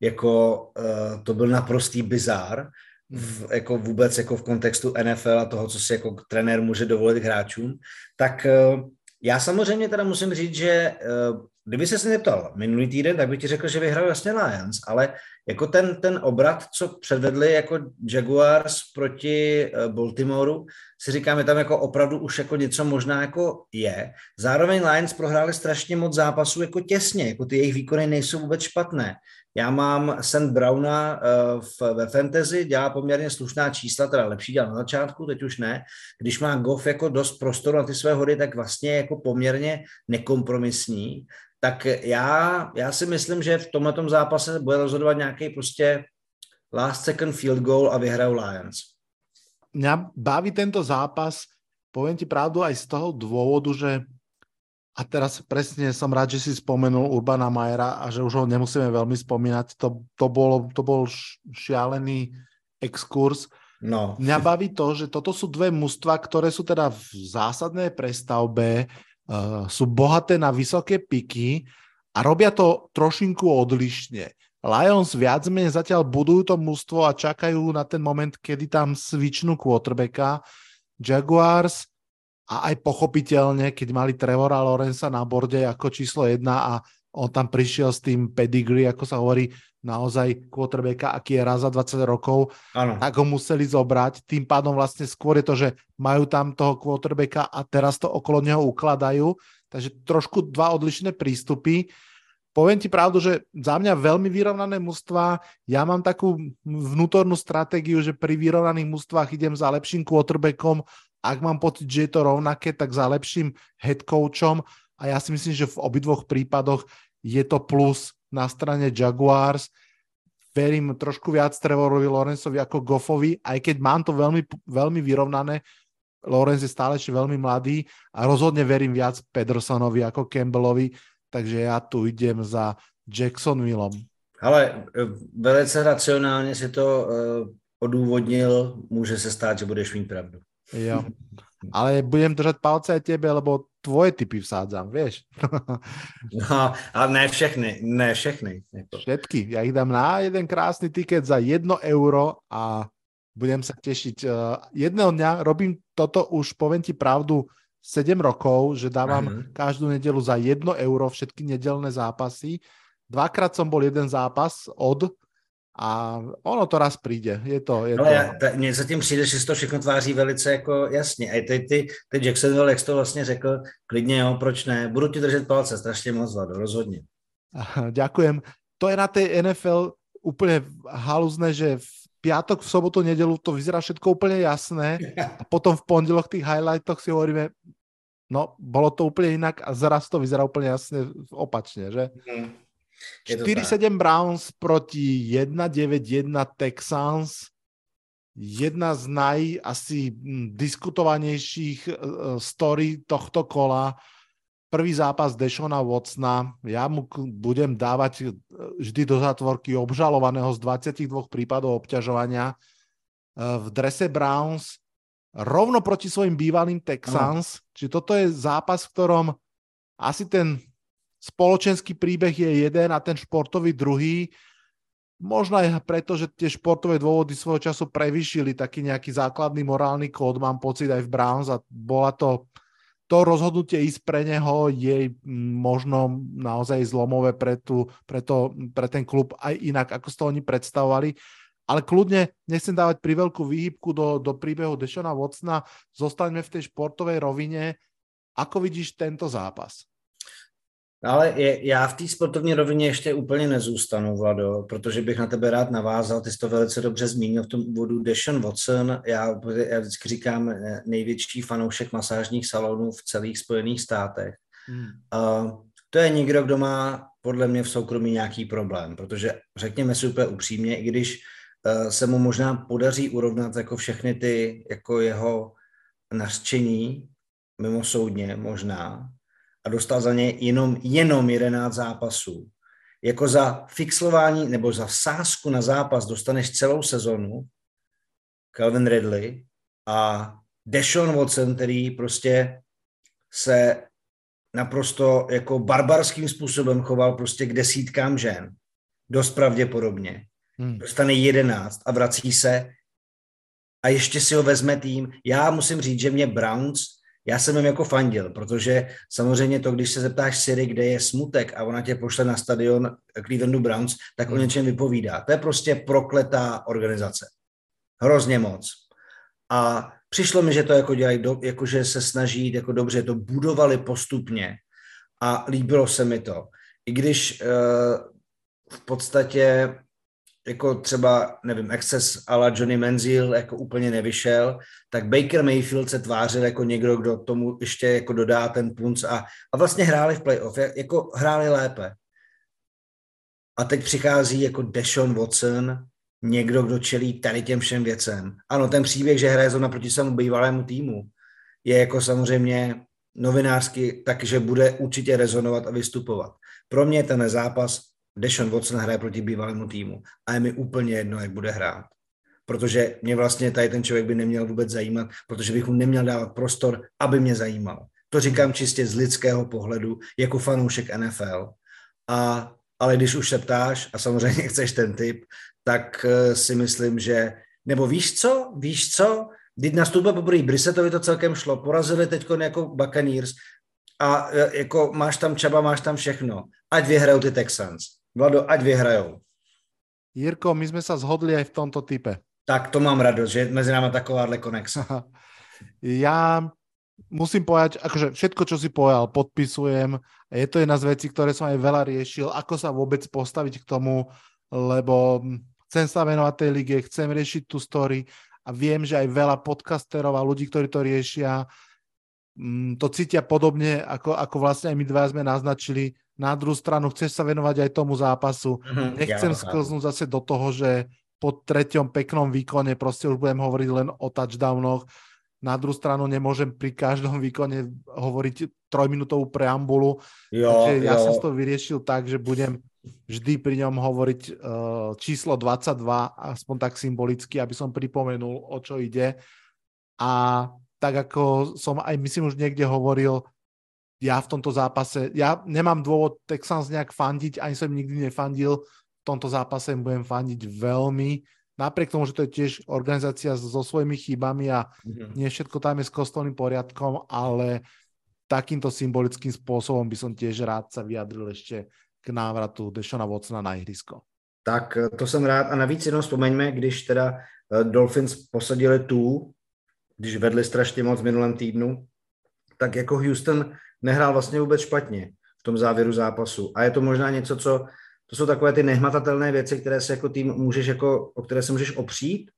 jako uh, to byl naprostý bizár, v, jako vůbec jako v kontextu NFL a toho, co si jako trenér může dovolit hráčům, tak uh, já samozřejmě teda musím říct, že uh, kdyby se se ptal minulý týden, tak bych ti řekl, že vyhrál jasně Lions, ale jako ten, ten obrat, co předvedli jako Jaguars proti uh, Baltimoreu, si říkáme tam jako opravdu už jako něco možná jako je. Zároveň Lions prohráli strašně moc zápasů jako těsně, jako ty jejich výkony nejsou vůbec špatné. Já mám St. Browna uh, v, ve fantasy, dělá poměrně slušná čísla, teda lepší dělal na začátku, teď už ne. Když má Goff jako dost prostoru na ty své hody, tak vlastně jako poměrně nekompromisní. Tak já, já si myslím, že v tomto zápase bude rozhodovat nějaký prostě last second field goal a vyhrajou Lions. Mňa baví tento zápas, poviem ti pravdu aj z toho dôvodu, že a teraz presne som rád, že si spomenul Urbana Majera a že už ho nemusíme veľmi spomínať. To, to, bol, to bol šialený exkurs. No. Mňa baví to, že toto sú dve mužstva, ktoré sú teda v zásadnej prestavbe, uh, sú bohaté na vysoké piky a robia to trošinku odlišne. Lions viac menej zatiaľ budujú to mužstvo a čakajú na ten moment, kedy tam svičnú quarterbacka Jaguars a aj pochopiteľne, keď mali Trevora Lorenza na borde ako číslo jedna a on tam prišiel s tým pedigree, ako sa hovorí, naozaj quarterbacka, aký je raz za 20 rokov, ano. tak ho museli zobrať. Tým pádom vlastne skôr je to, že majú tam toho quarterbacka a teraz to okolo neho ukladajú. Takže trošku dva odlišné prístupy. Poviem ti pravdu, že za mňa veľmi vyrovnané mužstva. Ja mám takú vnútornú stratégiu, že pri vyrovnaných mužstvách idem za lepším quarterbackom. Ak mám pocit, že je to rovnaké, tak za lepším head coachom. A ja si myslím, že v obidvoch prípadoch je to plus na strane Jaguars. Verím trošku viac Trevorovi Lorenzovi ako Goffovi, aj keď mám to veľmi, veľmi vyrovnané. Lorenz je stále ešte veľmi mladý a rozhodne verím viac Pedersonovi ako Campbellovi, takže ja tu idem za Jacksonvillom. Ale e, velice racionálně si to uh, odůvodnil, může se stát, že budeš mít pravdu. Jo. Ale budem držet palce aj tebe, lebo tvoje typy vsádzam, vieš. no, ale ne všechny, ne všechny. Jako. Všetky. Ja ich dám na jeden krásny tiket za jedno euro a budem sa tešiť. Uh, jedného dňa robím toto už, poviem ti pravdu, 7 rokov, že dávam uh-huh. každú nedelu za jedno euro všetky nedelné zápasy. Dvakrát som bol jeden zápas od a ono to raz přijde. Je to, je Ale to... Já, ta, mně zatím přijde, že se to všechno tváří velice jako jasně. A ty, ty, ty Jacksonville, jak jsi to vlastně řekl, klidně jo, proč ne? Budu ti držet palce, strašně moc, Vlado, rozhodně. Ďakujem. To je na tej NFL úplně haluzné, že v piatok, v sobotu, nedelu to vyzerá všetko úplně jasné a potom v pondelok tých highlightoch si hovoríme, no, bolo to úplně jinak a zraz to vyzerá úplně jasně opačně, že? Mm. 4-7 Browns proti 1-9-1 Texans. Jedna z naj asi hm, diskutovanejších uh, story tohto kola. Prvý zápas Dešona Watsona. Ja mu budem dávať e, vždy do zátvorky obžalovaného z 22 prípadov obťažovania. V drese Browns rovno proti svojim bývalým Texans. No. Čiže toto je zápas, v ktorom asi ten spoločenský príbeh je jeden a ten športový druhý. Možno aj preto, že tie športové dôvody svojho času prevýšili taký nejaký základný morálny kód, mám pocit aj v Browns a bola to to rozhodnutie ísť pre neho je možno naozaj zlomové pre, tu, pre, to, pre ten klub aj inak, ako to oni predstavovali. Ale kľudne nechcem dávať pri veľkú výhybku do, do príbehu Dešona Watsona. Zostaňme v tej športovej rovine. Ako vidíš tento zápas? Ale je, já v té sportovní rovině ještě úplně nezůstanu, Vlado, protože bych na tebe rád navázal. Ty jsi to velice dobře zmínil v tom úvodu. Deshaun Watson, já, já vždycky říkám eh, největší fanoušek masážních salonů v celých Spojených státech. Hmm. Uh, to je někdo, kdo má podle mě v soukromí nějaký problém, protože řekněme si úplně upřímně, i když uh, se mu možná podaří urovnat jako všechny ty, jako jeho nařčení mimosoudně možná, a dostal za ně jenom, jenom 11 zápasů. Jako za fixlování nebo za sázku na zápas dostaneš celou sezonu Calvin Ridley a Deshaun Watson, který prostě se naprosto jako barbarským způsobem choval prostě k desítkám žen. Dost pravděpodobně. Hmm. Dostane jedenáct a vrací se a ještě si ho vezme tým. Já musím říct, že mě Browns já jsem jim jako fandil, protože samozřejmě to, když se zeptáš Siri, kde je smutek a ona tě pošle na stadion Clevelandu Browns, tak o hmm. něčem vypovídá. To je prostě prokletá organizace. Hrozně moc. A přišlo mi, že to jako dělají, do, jako že se snaží jako dobře, to budovali postupně a líbilo se mi to. I když uh, v podstatě jako třeba, nevím, Access ala Johnny Manziel jako úplně nevyšel, tak Baker Mayfield se tvářil jako někdo, kdo tomu ještě jako dodá ten punc a, a vlastně hráli v playoff, jako hráli lépe. A teď přichází jako Deshaun Watson, někdo, kdo čelí tady těm všem věcem. Ano, ten příběh, že hraje zrovna proti svému bývalému týmu, je jako samozřejmě novinářsky, takže bude určitě rezonovat a vystupovat. Pro mě ten zápas Deshaun Watson hraje proti bývalému týmu a je mi úplně jedno, jak bude hrát. Protože mě vlastně tady ten člověk by neměl vůbec zajímat, protože bych mu neměl dávat prostor, aby mě zajímal. To říkám čistě z lidského pohledu, jako fanoušek NFL. A, ale když už se ptáš a samozřejmě chceš ten typ, tak uh, si myslím, že, nebo víš co, víš co, Když nastoupil poprvé Brissetovi to celkem šlo, porazili teď jako Buccaneers a e, jako máš tam Čaba, máš tam všechno. Ať vyhrajou ty Texans. Vlado, ať vyhrajou. Jirko, my jsme se zhodli aj v tomto type. Tak to mám radost, že mezi námi takováhle konex. ja musím povedať, akože všetko, čo si povedal, podpisujem. Je to jedna z vecí, ktoré som aj veľa riešil, ako sa vôbec postaviť k tomu, lebo chcem sa venovať tej lige, chcem riešiť tú story a viem, že aj veľa podcasterov a ľudí, ktorí to riešia, mm, to cítia podobne, ako, ako vlastne aj my dva sme naznačili. Na druhú stranu chceš sa venovať aj tomu zápasu. Mm-hmm, Nechcem ja, sklznúť zase do toho, že po treťom peknom výkone proste už budem hovoriť len o touchdownoch. Na druhú stranu nemôžem pri každom výkone hovoriť trojminútovú preambulu. Jo, Takže ja jo. som to vyriešil tak, že budem vždy pri ňom hovoriť uh, číslo 22, aspoň tak symbolicky, aby som pripomenul, o čo ide. A tak ako som aj myslím už niekde hovoril, ja v tomto zápase, ja nemám dôvod Texans nejak fandiť, ani som nikdy nefandil, tomto zápase im budem fandiť veľmi. Napriek tomu, že to je tiež organizácia so svojimi chybami a mm-hmm. nie všetko tam je s kostolným poriadkom, ale takýmto symbolickým spôsobom by som tiež rád sa vyjadril ešte k návratu Dešona Watsona na ihrisko. Tak eh, to jsem rád. A navíc jenom vzpomeňme, když teda eh, Dolphins posadili tu, když vedli strašně moc v minulém týdnu, tak jako Houston nehrál vlastně vůbec špatně v tom závěru zápasu. A je to možná něco, co to jsou takové ty nehmatatelné věci, které se jako tým můžeš jako, o které se můžeš opřít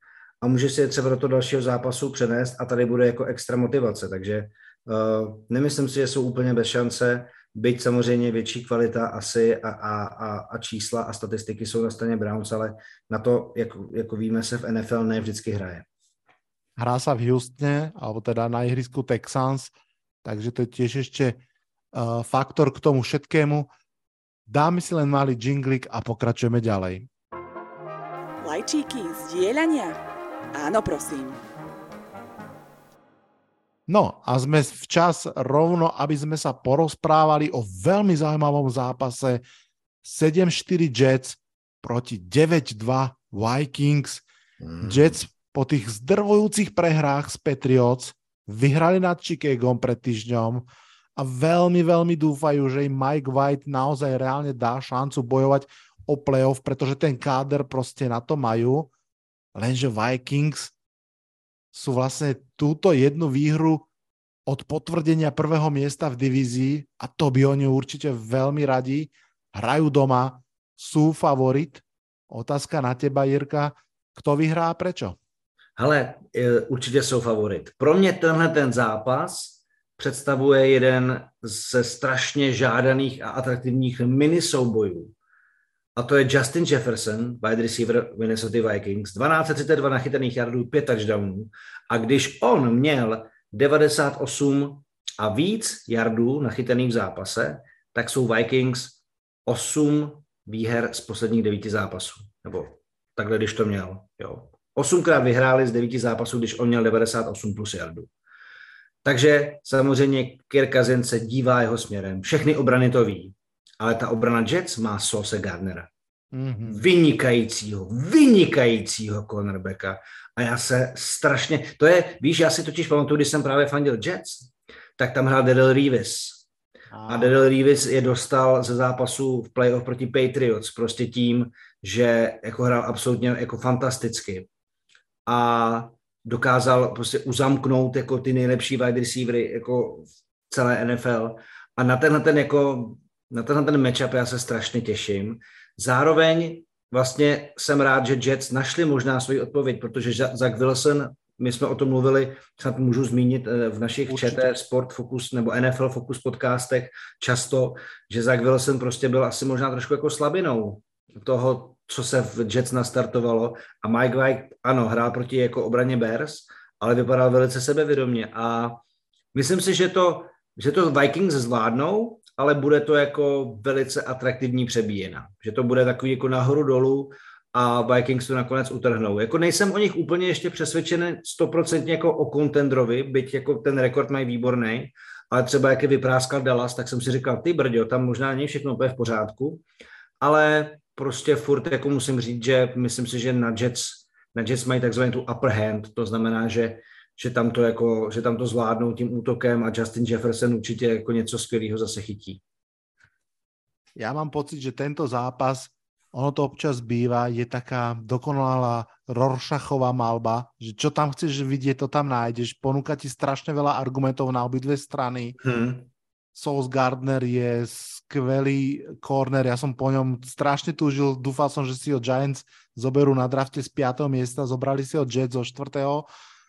a můžeš si je třeba do toho dalšího zápasu přenést a tady bude jako extra motivace, takže uh, nemyslím si, že jsou úplně bez šance, byť samozřejmě větší kvalita asi a, a, a, a čísla a statistiky jsou na straně Browns, ale na to, jak, jako víme se v NFL, ne vždycky hraje. Hrá sa v Houstone, alebo teda na ihrisku Texans, takže to je tiež ešte uh, faktor k tomu všetkému. Dáme si len malý jinglik a pokračujeme ďalej. Lajčíky, zdieľania? Áno, prosím. No a sme včas rovno, aby sme sa porozprávali o veľmi zaujímavom zápase 7-4 Jets proti 9-2 Vikings. Mm. Jets po tých zdrvujúcich prehrách s Patriots vyhrali nad Chicagom pred týždňom a veľmi, veľmi dúfajú, že im Mike White naozaj reálne dá šancu bojovať o playoff, pretože ten káder proste na to majú. Lenže Vikings sú vlastne túto jednu výhru od potvrdenia prvého miesta v divízii a to by oni určite veľmi radi. Hrajú doma, sú favorit. Otázka na teba, Jirka, kto vyhrá a prečo? Ale e, určitě jsou favorit. Pro mě tenhle ten zápas představuje jeden ze strašně žádaných a atraktivních mini soubojů. A to je Justin Jefferson, wide receiver Minnesota Vikings, 1232 nachytaných yardů, 5 touchdownů. A když on měl 98 a víc yardů nachytaných v zápase, tak jsou Vikings 8 výher z posledních devíti zápasů. Nebo takhle, když to měl. Jo. Osmkrát vyhráli z devíti zápasů, když on měl 98 plus yardů. Takže samozřejmě Kirk Cousins se dívá jeho směrem. Všechny obrany to ví. Ale ta obrana Jets má Sose Gardnera. Mm-hmm. Vynikajícího, vynikajícího cornerbacka. A já se strašně, to je, víš, já si totiž pamatuju, když jsem právě fandil Jets, tak tam hrál Daryl Reeves. A Daryl Reeves je dostal ze zápasu v playoff proti Patriots prostě tím, že jako hrál absolutně jako fantasticky. A dokázal prostě uzamknout jako ty nejlepší wide receivery jako v celé NFL. A na tenhle ten, jako, na tenhle ten matchup já se strašně těším. Zároveň vlastně jsem rád, že Jets našli možná svoji odpověď, protože Zach Wilson, my jsme o tom mluvili, snad můžu zmínit eh, v našich ČT Sport Focus nebo NFL Focus podcastech často, že Zach Wilson prostě byl asi možná trošku jako slabinou toho, co se v Jets nastartovalo a Mike White, ano, hrál proti jako obraně Bears, ale vypadal velice sebevědomě a myslím si, že to, že to Vikings zvládnou, ale bude to jako velice atraktivní přebíjena. Že to bude takový jako nahoru dolů a Vikings to nakonec utrhnou. Jako nejsem o nich úplně ještě přesvědčený stoprocentně jako o kontendrovi, byť jako ten rekord mají výborný, ale třeba jak je vypráskal Dallas, tak jsem si říkal, ty brďo, tam možná není všechno úplně v pořádku, ale prostě furt jako musím říct, že myslím si, že na Jets, na Jets mají takzvanou tu upper hand, to znamená, že, že tam to, jako, že tam to zvládnou tím útokem a Justin Jefferson určitě jako něco skvělého zase chytí. Já mám pocit, že tento zápas, ono to občas býva, je taká dokonalá Rorschachová malba, že čo tam chceš vidieť, to tam nájdeš. Ponúka ti strašne veľa argumentov na obidve strany. Hmm. Sauce Gardner je skvelý corner, ja som po ňom strašne túžil, dúfal som, že si ho Giants zoberú na drafte z 5. miesta, zobrali si ho Jets zo 4.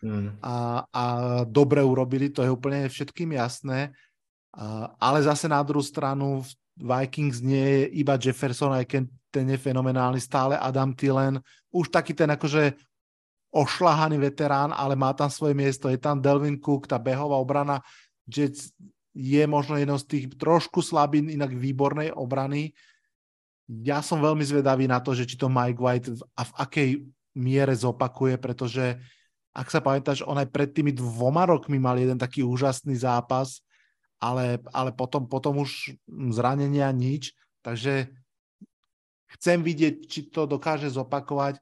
Mm. A, a dobre urobili, to je úplne všetkým jasné. A, ale zase na druhú stranu Vikings nie je iba Jefferson, aj keď ten je fenomenálny, stále Adam Tillen, už taký ten akože ošlahaný veterán, ale má tam svoje miesto, je tam Delvin Cook, tá behová obrana Jets je možno jednou z tých trošku slabín inak výbornej obrany. Ja som veľmi zvedavý na to, že či to Mike White a v akej miere zopakuje, pretože ak sa pamätáš, on aj pred tými dvoma rokmi mal jeden taký úžasný zápas, ale, ale potom, potom už zranenia nič, takže chcem vidieť, či to dokáže zopakovať.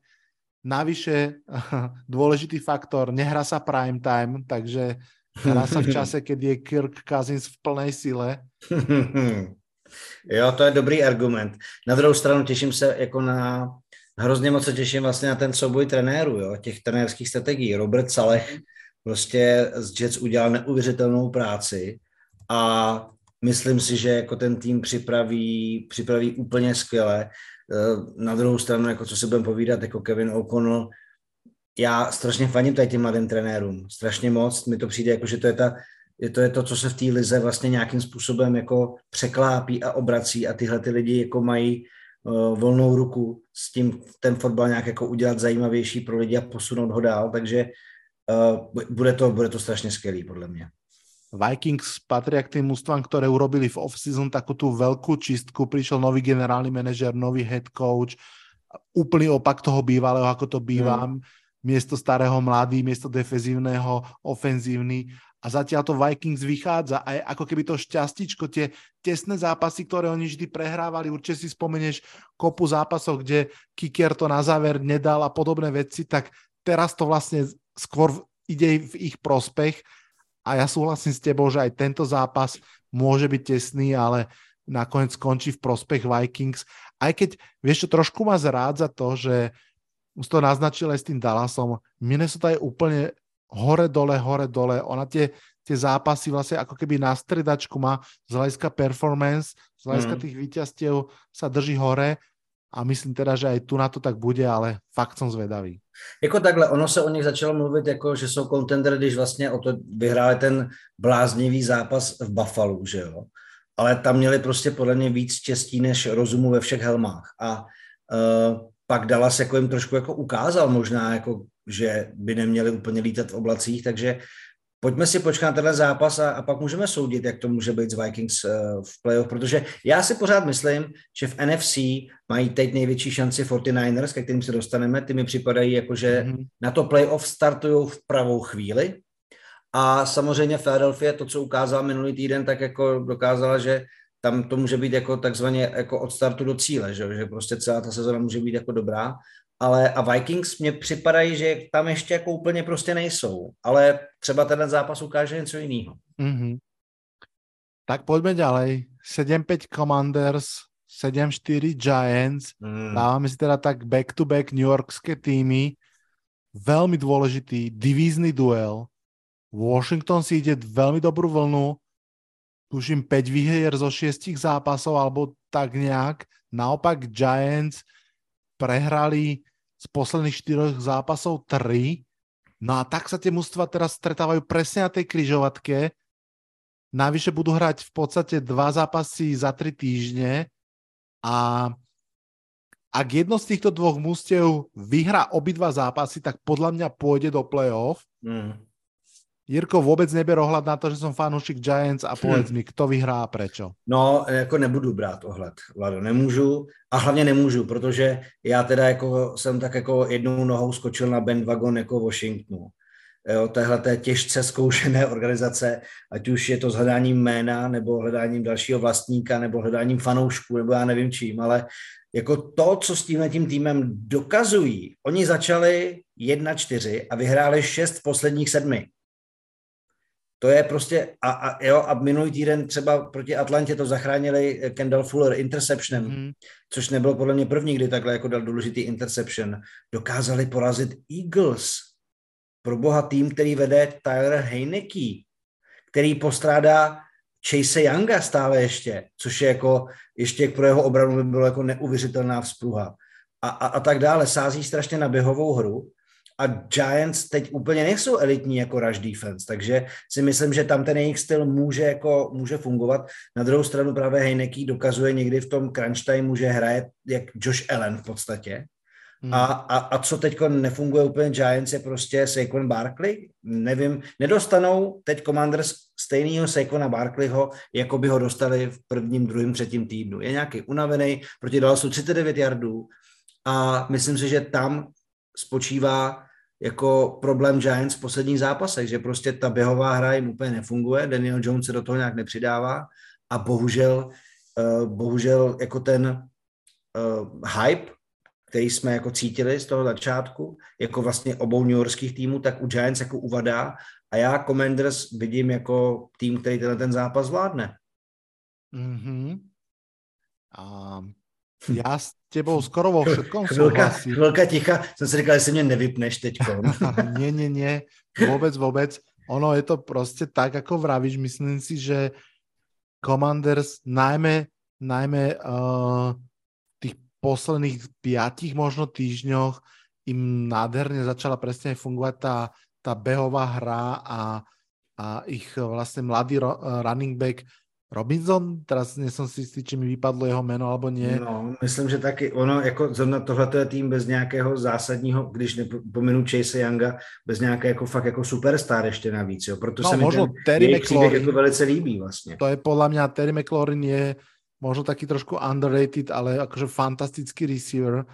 Navyše, dôležitý faktor, nehrá sa prime time, takže Hrá sa v čase, keď je Kirk Cousins v plnej sile. jo, to je dobrý argument. Na druhou stranu těším se jako na, hrozně moc se těším vlastně na ten souboj trenérů, jo, těch trenérských strategií. Robert Saleh prostě z Jets udělal neuvěřitelnou práci a myslím si, že jako ten tým připraví, připraví úplně skvěle. Eh, na druhou stranu, jako co si budeme povídat, jako Kevin O'Connell, já strašně faním tady těm mladým trenérům, strašně moc, mi to přijde jako, že to je, ta, je to, je to, co se v té lize vlastně nějakým způsobem jako překlápí a obrací a tyhle ty lidi jako mají uh, volnou ruku s tím ten fotbal nějak jako udělat zajímavější pro lidi a posunout ho dál, takže uh, bude, to, bude to strašně skvělý podle mě. Vikings patria k tým ústvam, ktoré urobili v off-season takú tú veľkú čistku. Prišiel nový generálny manažer, nový head coach, úplný opak toho bývalého, ako to býva. Mm miesto starého mladý, miesto defenzívneho ofenzívny. A zatiaľ to Vikings vychádza aj ako keby to šťastičko, tie tesné zápasy, ktoré oni vždy prehrávali, určite si spomenieš kopu zápasov, kde kicker to na záver nedal a podobné veci, tak teraz to vlastne skôr ide v ich prospech. A ja súhlasím s tebou, že aj tento zápas môže byť tesný, ale nakoniec skončí v prospech Vikings. Aj keď, vieš čo, trošku ma zrádza to, že už to naznačil aj s tým Dallasom, Minnesota je úplne hore-dole, hore-dole. Ona tie, tie zápasy vlastne ako keby na stredačku má z hľadiska performance, z hľadiska mm. tých víťazstiev sa drží hore a myslím teda, že aj tu na to tak bude, ale fakt som zvedavý. Jako takhle, ono se o nich začalo mluvit jako, že jsou contender, když vlastně o to vyhráli ten bláznivý zápas v Buffalo, že jo. Ale tam měli prostě podle mě víc štěstí než rozumu ve všech helmách. A uh, pak Dallas jako jim trošku jako ukázal možná, jako, že by neměli úplně lítat v oblacích, takže pojďme si počkat na tenhle zápas a, a pak můžeme soudit, jak to může být z Vikings uh, v playoff, protože já si pořád myslím, že v NFC mají teď největší šanci 49ers, ke kterým se dostaneme, ty mi připadají jako, že mm-hmm. na to playoff startují v pravou chvíli a samozřejmě Philadelphia, to, co ukázal minulý týden, tak jako dokázala, že tam to může být jako takzvaně jako od startu do cíle, že, že prostě celá ta sezona může být jako dobrá, ale a Vikings mě připadají, že tam ještě jako úplně prostě nejsou, ale třeba ten zápas ukáže něco jiného. Mm-hmm. Tak pojďme ďalej. 7-5 Commanders, 7-4 Giants. Mm. Dávame si teda tak back-to-back New Yorkské týmy. Veľmi dôležitý divízny duel. Washington si ide veľmi dobrú vlnu tuším 5 výhier zo 6 zápasov alebo tak nejak. Naopak Giants prehrali z posledných 4 zápasov 3. No a tak sa tie mužstva teraz stretávajú presne na tej kryžovatke. Navyše budú hrať v podstate dva zápasy za 3 týždne a ak jedno z týchto dvoch mústev vyhrá obidva zápasy, tak podľa mňa pôjde do play-off. Mm. Jirko, vůbec neber ohled na to, že jsem fanoušik Giants a povedz hm. mi, kdo vyhrá a prečo? No, jako nebudu brát ohled, Vlado, nemůžu a hlavně nemůžu, protože já teda jako jsem tak jako jednou nohou skočil na bandwagon jako Washingtonu. Jo, téhle té těžce zkoušené organizace, ať už je to s hledáním jména, nebo hledáním dalšího vlastníka, nebo hledáním fanoušků, nebo já nevím čím, ale jako to, co s tímhle tím týmem dokazují, oni začali 1-4 a vyhráli 6 posledních sedmi To je prostě, a, a, jo, a minulý týden třeba proti Atlantě to zachránili Kendall Fuller interceptionem, mm. což nebylo podle mě první, kdy takhle jako dal důležitý interception. Dokázali porazit Eagles. Pro boha tým, který vede Tyler Heineke, který postrádá Chase Younga stále ještě, což je jako, ještě pro jeho obranu by bylo jako neuvěřitelná vzpruha. A, a, a tak dále. Sází strašně na běhovou hru a Giants teď úplně nejsou elitní jako rush defense, takže si myslím, že tam ten jejich styl může, jako, může fungovat. Na druhou stranu právě Heineke dokazuje někdy v tom crunch time, že hraje jak Josh Allen v podstatě. Hmm. A, a, a co teď nefunguje úplně Giants je prostě Saquon Barkley. Nevím, nedostanou teď Commanders stejného Saquona Barkleyho, jako by ho dostali v prvním, druhém, třetím týdnu. Je nějaký unavený, proti Dallasu 39 yardů a myslím si, že tam spočívá jako problém Giants v posledních zápasech, že prostě ta běhová hra jim úplně nefunguje, Daniel Jones se do toho nějak nepřidává a bohužel, uh, bohužel jako ten uh, hype, který jsme jako cítili z toho začátku, jako vlastně obou New Yorkských týmů, tak u Giants jako uvadá a já Commanders vidím jako tým, který tenhle ten zápas zvládne. Mm-hmm. Um, já s tebou skoro vo všetkom chvilka, souhlasím. Chvilka ticha, jsem si říkal, jestli mě nevypneš teď. nie, nie, nie, vůbec, vůbec. Ono je to prostě tak, jako vravíš, myslím si, že Commanders najmä, najmä uh, tých posledných piatich možno týždňoch im nádherne začala presne fungovať tá, tá behová hra a, a ich vlastne mladý running back Robinson, teraz nejsem si jistý, či mi vypadlo jeho jméno, alebo nie. No, myslím, že taky ono, jako zrovna tohle je tým bez nějakého zásadního, když nepomenu Chase Younga, bez nějaké jako fakt jako superstar ještě navíc, jo. Proto no, se mi ten Terry McLaurin, jako velice líbí vlastně. To je podle mě, Terry McLaurin je možno taky trošku underrated, ale jakože fantastický receiver.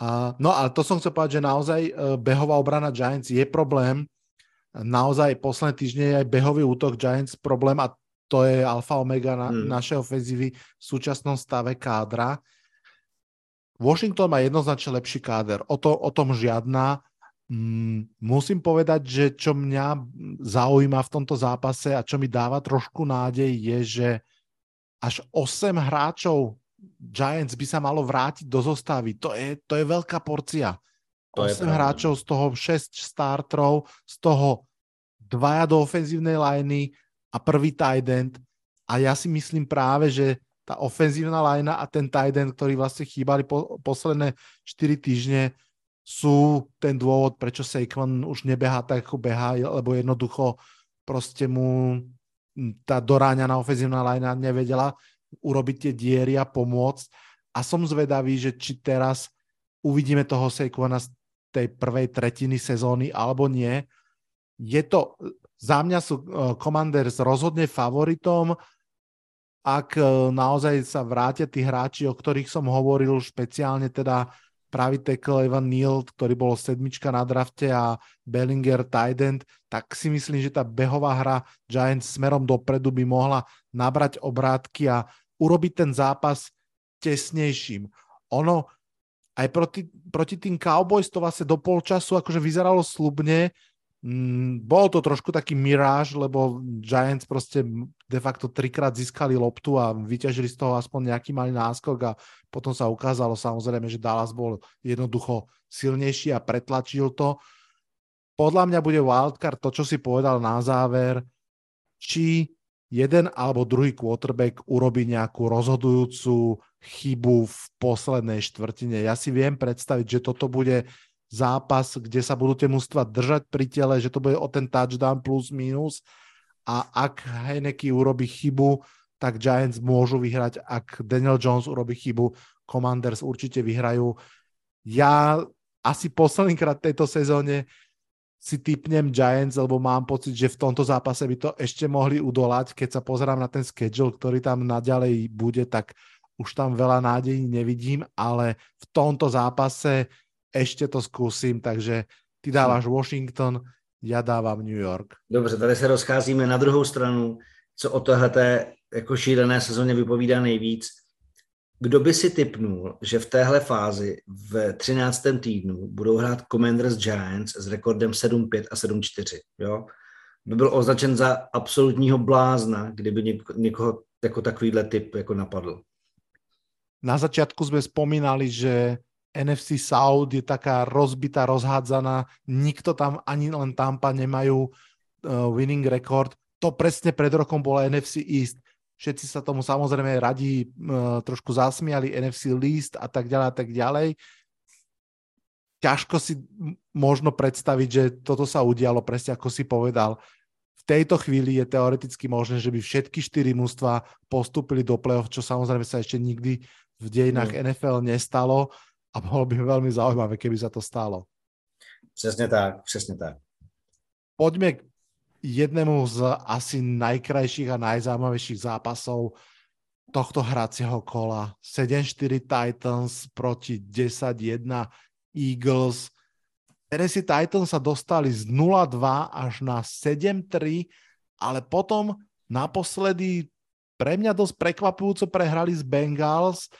A, no ale to som chcel povedať, že naozaj uh, behová obrana Giants je problém. Naozaj posledné týždne je aj behový útok Giants problém a to je alfa omega na, hmm. našej ofenzívy v súčasnom stave kádra. Washington má jednoznačne lepší káder, o, to, o tom žiadna. Mm, musím povedať, že čo mňa zaujíma v tomto zápase a čo mi dáva trošku nádej je, že až 8 hráčov Giants by sa malo vrátiť do zostavy. To je, to je veľká porcia. To 8 hráčov, z toho 6 startrov, z toho dvaja do ofenzívnej liney, a prvý tight end. A ja si myslím práve, že tá ofenzívna lajna a ten tight end, ktorý vlastne chýbali po, posledné 4 týždne, sú ten dôvod, prečo Saquon už nebehá tak, ako behá, lebo jednoducho proste mu tá doráňaná ofenzívna lajna nevedela urobiť tie diery a pomôcť. A som zvedavý, že či teraz uvidíme toho Saquona z tej prvej tretiny sezóny alebo nie. Je to za mňa sú eh, Commanders rozhodne favoritom, ak eh, naozaj sa vrátia tí hráči, o ktorých som hovoril, špeciálne teda pravý tackle Evan Neal, ktorý bol sedmička na drafte a Bellinger tight end, tak si myslím, že tá behová hra Giants smerom dopredu by mohla nabrať obrátky a urobiť ten zápas tesnejším. Ono aj proti, proti tým Cowboys to vlastne do polčasu akože vyzeralo slubne, bol to trošku taký miráž, lebo Giants prostě de facto trikrát získali loptu a vyťažili z toho aspoň nejaký malý náskok a potom sa ukázalo samozrejme, že Dallas bol jednoducho silnejší a pretlačil to. Podľa mňa bude wildcard to, čo si povedal na záver, či jeden alebo druhý quarterback urobí nejakú rozhodujúcu chybu v poslednej štvrtine. Ja si viem predstaviť, že toto bude zápas, kde sa budú tie mužstva držať pri tele, že to bude o ten touchdown plus minus a ak Heineke urobí chybu, tak Giants môžu vyhrať. Ak Daniel Jones urobí chybu, Commanders určite vyhrajú. Ja asi poslednýkrát tejto sezóne si typnem Giants, lebo mám pocit, že v tomto zápase by to ešte mohli udolať. Keď sa pozerám na ten schedule, ktorý tam naďalej bude, tak už tam veľa nádejí nevidím, ale v tomto zápase ještě to zkusím, takže ty dáváš Washington, já dávám New York. Dobře, tady se rozcházíme na druhou stranu, co o tohleté jako šílené sezóně vypovídá nejvíc. Kdo by si typnul, že v téhle fázi v 13. týdnu budou hrát Commanders Giants s rekordem 7-5 a 7-4, jo? by byl označen za absolutního blázna, kdyby něko, někoho jako takovýhle typ jako napadl. Na začiatku sme spomínali, že NFC South je taká rozbitá, rozhádzaná, nikto tam ani len Tampa nemajú uh, winning record. To presne pred rokom bola NFC East. Všetci sa tomu samozrejme radi uh, trošku zasmiali, NFC East a tak ďalej a tak ďalej. Ťažko si možno predstaviť, že toto sa udialo presne ako si povedal. V tejto chvíli je teoreticky možné, že by všetky štyri mužstva postupili do play-off, čo samozrejme sa ešte nikdy v dejinách mm. NFL nestalo a bolo by veľmi zaujímavé, keby sa to stalo. Přesně tak, přesně tak. Poďme k jednému z asi najkrajších a najzaujímavejších zápasov tohto hracieho kola. 7-4 Titans proti 10-1 Eagles. Tennessee Titans sa dostali z 0-2 až na 7-3, ale potom naposledy pre mňa dosť prekvapujúco prehrali z Bengals.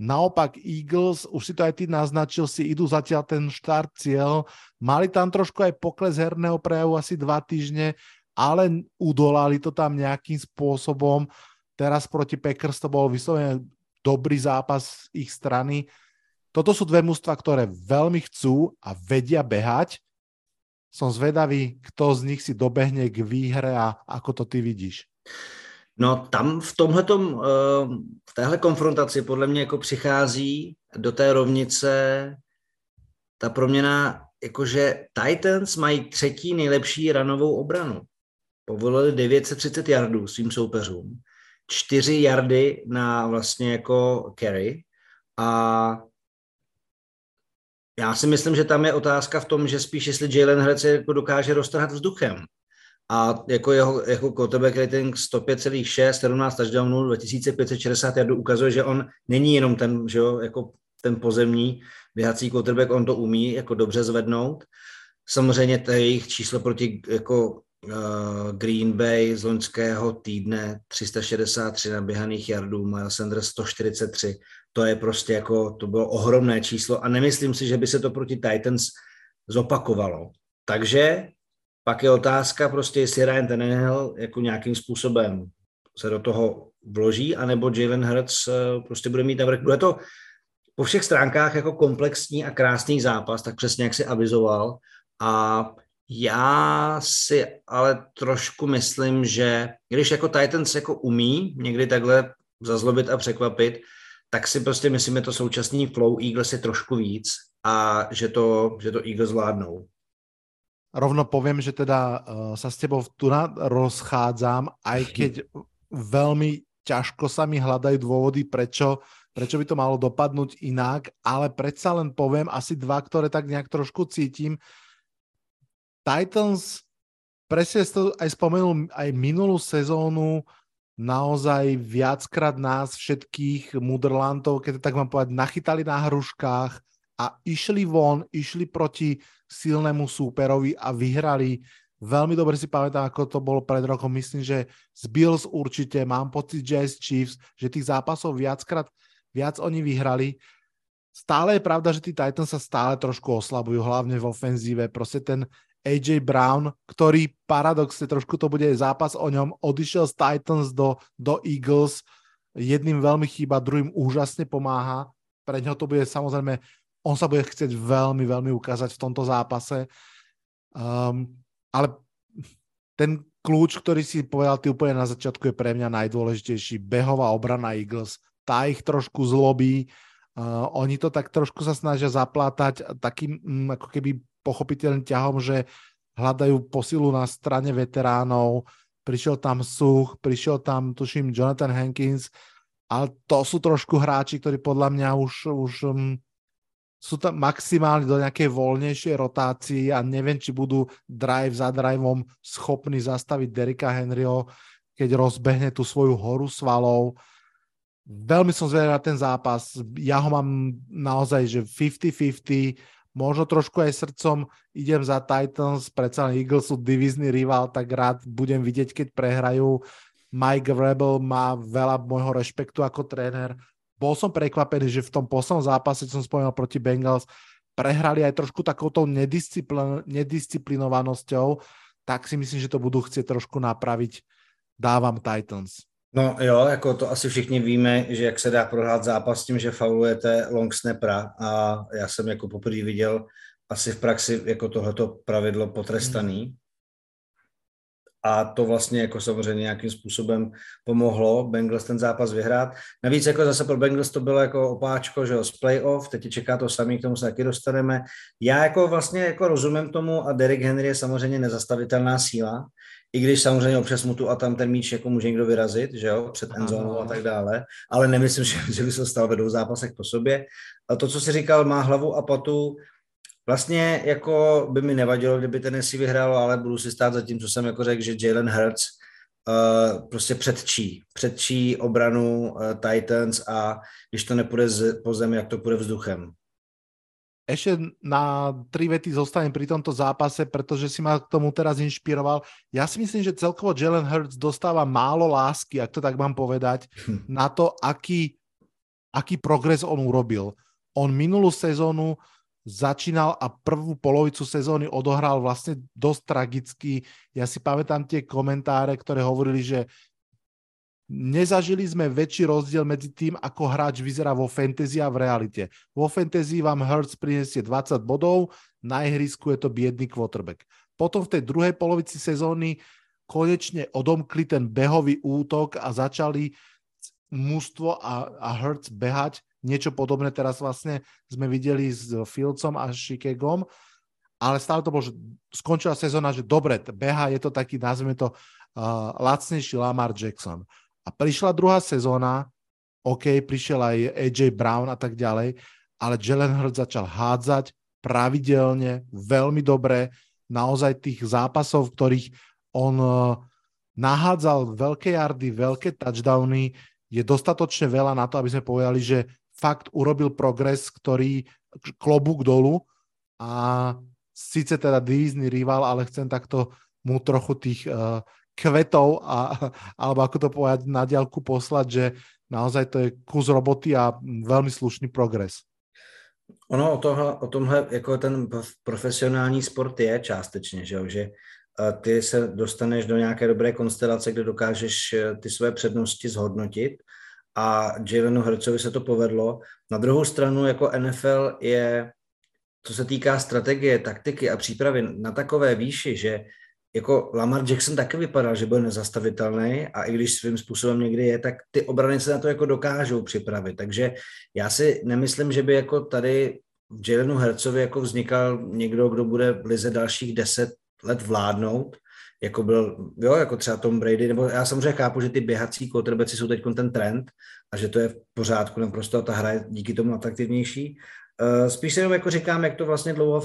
Naopak Eagles, už si to aj ty naznačil, si idú zatiaľ ten štart cieľ. Mali tam trošku aj pokles herného prejavu asi dva týždne, ale udolali to tam nejakým spôsobom. Teraz proti Packers to bol vyslovene dobrý zápas z ich strany. Toto sú dve mužstva, ktoré veľmi chcú a vedia behať. Som zvedavý, kto z nich si dobehne k výhre a ako to ty vidíš. No tam v tomhletom, eh, v téhle konfrontaci podle mě jako přichází do té rovnice ta proměna, jakože Titans mají třetí nejlepší ranovou obranu. Povolili 930 jardů svým soupeřům, 4 jardy na vlastně jako carry a já si myslím, že tam je otázka v tom, že spíš jestli Jalen Hurts jako dokáže roztrhat vzduchem a jako jeho jako quarterback rating 105,6, 17 touchdownů, 2560 jardů ukazuje, že on není jenom ten, že jo, jako ten pozemní běhací quarterback, on to umí jako dobře zvednout. Samozřejmě to jejich číslo proti jako uh, Green Bay z loňského týdne 363 naběhaných jardů, Miles Sanders 143. To je prostě jako, to bylo ohromné číslo a nemyslím si, že by se to proti Titans zopakovalo. Takže pak je otázka prostě, jestli Ryan Tannehill jako nějakým způsobem se do toho vloží, anebo Jalen Hurts eh, prostě bude mít navrh. Bude to po všech stránkách jako komplexní a krásný zápas, tak přesně jak si avizoval. A já si ale trošku myslím, že když jako Titans jako umí někdy takhle zazlobit a překvapit, tak si prostě myslím, že to současný flow Eagles je trošku víc a že to, že to Eagles zvládnou rovno poviem, že teda uh, sa s tebou tu rozchádzam, aj keď veľmi ťažko sa mi hľadajú dôvody, prečo, prečo by to malo dopadnúť inak, ale predsa len poviem asi dva, ktoré tak nejak trošku cítim. Titans, presne to aj spomenul, aj minulú sezónu naozaj viackrát nás všetkých mudrlantov, keď tak mám povedať, nachytali na hruškách a išli von, išli proti silnému súperovi a vyhrali. Veľmi dobre si pamätám, ako to bolo pred rokom. Myslím, že z Bills určite, mám pocit, že z Chiefs, že tých zápasov viackrát viac oni vyhrali. Stále je pravda, že tí Titans sa stále trošku oslabujú, hlavne v ofenzíve. Proste ten AJ Brown, ktorý paradoxne trošku to bude zápas o ňom, odišiel z Titans do, do Eagles, jedným veľmi chýba, druhým úžasne pomáha. Pre neho to bude samozrejme on sa bude chcieť veľmi, veľmi ukázať v tomto zápase. Um, ale ten kľúč, ktorý si povedal ty úplne na začiatku, je pre mňa najdôležitejší. Behová obrana Eagles. Tá ich trošku zlobí. Uh, oni to tak trošku sa snažia zaplátať takým um, ako keby pochopiteľným ťahom, že hľadajú posilu na strane veteránov. Prišiel tam Such, prišiel tam, tuším, Jonathan Hankins, ale to sú trošku hráči, ktorí podľa mňa už, už um, sú tam maximálne do nejakej voľnejšej rotácii a neviem, či budú drive za driveom schopní zastaviť Derika Henryho, keď rozbehne tú svoju horu svalov. Veľmi som zvedavý na ten zápas. Ja ho mám naozaj, že 50-50, možno trošku aj srdcom idem za Titans, predsa Eagles sú divizný rival, tak rád budem vidieť, keď prehrajú. Mike Rebel má veľa môjho rešpektu ako tréner bol som prekvapený, že v tom poslednom zápase, čo som spomínal proti Bengals, prehrali aj trošku takouto nedisciplin, nedisciplinovanosťou. tak si myslím, že to budou chcet trošku napravit. Dávám Titans. No jo, jako to asi všichni víme, že jak se dá prohrát zápas tím, že faulujete long snapera a já jsem jako poprvé viděl asi v praxi jako tohleto pravidlo potrestaný. A to vlastně jako samozřejmě nějakým způsobem pomohlo Bengals ten zápas vyhrát. Navíc jako zase pro Bengals to bylo jako opáčko, že jo, z playoff, teď čeká to samý, k tomu se taky dostaneme. Já jako vlastně jako rozumím tomu a Derek Henry je samozřejmě nezastavitelná síla, i když samozřejmě občas mu tu a tam ten míč jako může někdo vyrazit, že jo, před endzónou a tak dále, ale nemyslím, že, že by se stal ve dvou zápasech po sobě. A to, co si říkal, má hlavu a patu, vlastně jako by mi nevadilo, kdyby Tennessee vyhrál, ale budu si stát za tím, co jsem jako řekl, že Jalen Hurts uh, prostě předčí, předčí obranu uh, Titans a když to nepůjde z, po zemi, jak to půjde vzduchem. Ešte na tri vety zostanem pri tomto zápase, pretože si ma k tomu teraz inšpiroval. Ja si myslím, že celkovo Jalen Hurts dostáva málo lásky, ak to tak mám povedať, hm. na to, aký, aký progres on urobil. On minulú sezónu začínal a prvú polovicu sezóny odohral vlastne dosť tragicky. Ja si pamätám tie komentáre, ktoré hovorili, že nezažili sme väčší rozdiel medzi tým, ako hráč vyzerá vo fantasy a v realite. Vo fantasy vám Hurts prinesie 20 bodov, na ihrisku je to biedný quarterback. Potom v tej druhej polovici sezóny konečne odomkli ten behový útok a začali mužstvo a, a Hurts behať. Niečo podobné teraz vlastne sme videli s Fieldsom a Chicagom, ale stále to bolo, že skončila sezóna, že dobre, beha, je to taký, nazveme to, uh, lacnejší Lamar Jackson. A prišla druhá sezóna, OK, prišiel aj AJ Brown a tak ďalej, ale Jalen Hurts začal hádzať pravidelne, veľmi dobre, naozaj tých zápasov, v ktorých on eh, nahádzal veľké jardy, veľké touchdowny, je dostatočne veľa na to, aby sme povedali, že fakt urobil progres, ktorý klobúk dolu a síce teda divízny rival, ale chcem takto mu trochu tých uh, kvetov, a, alebo ako to povedať, na diálku poslať, že naozaj to je kus roboty a veľmi slušný progres. Ono o, tohle, o tomhle, jako ten profesionální sport je částečně, že, jo? že eh, ty se dostaneš do nějaké dobré konstelace, kde dokážeš eh, ty své přednosti zhodnotit a Jalenu Hercovi se to povedlo. Na druhou stranu jako NFL je, co se týká strategie, taktiky a přípravy na takové výši, že jako Lamar Jackson taky vypadal, že byl nezastavitelný a i když svým způsobem někdy je, tak ty obrany se na to jako dokážou připravit. Takže já si nemyslím, že by jako tady v Jalenu Hercovi jako vznikal někdo, kdo bude v lize dalších deset let vládnout, jako byl, jo, jako třeba Tom Brady, nebo já samozřejmě chápu, že ty běhací quarterbacki jsou teď ten trend a že to je v pořádku naprosto a ta hra je díky tomu atraktivnější, Eh, spíš se jenom jako říkám, jak to vlastně dlouho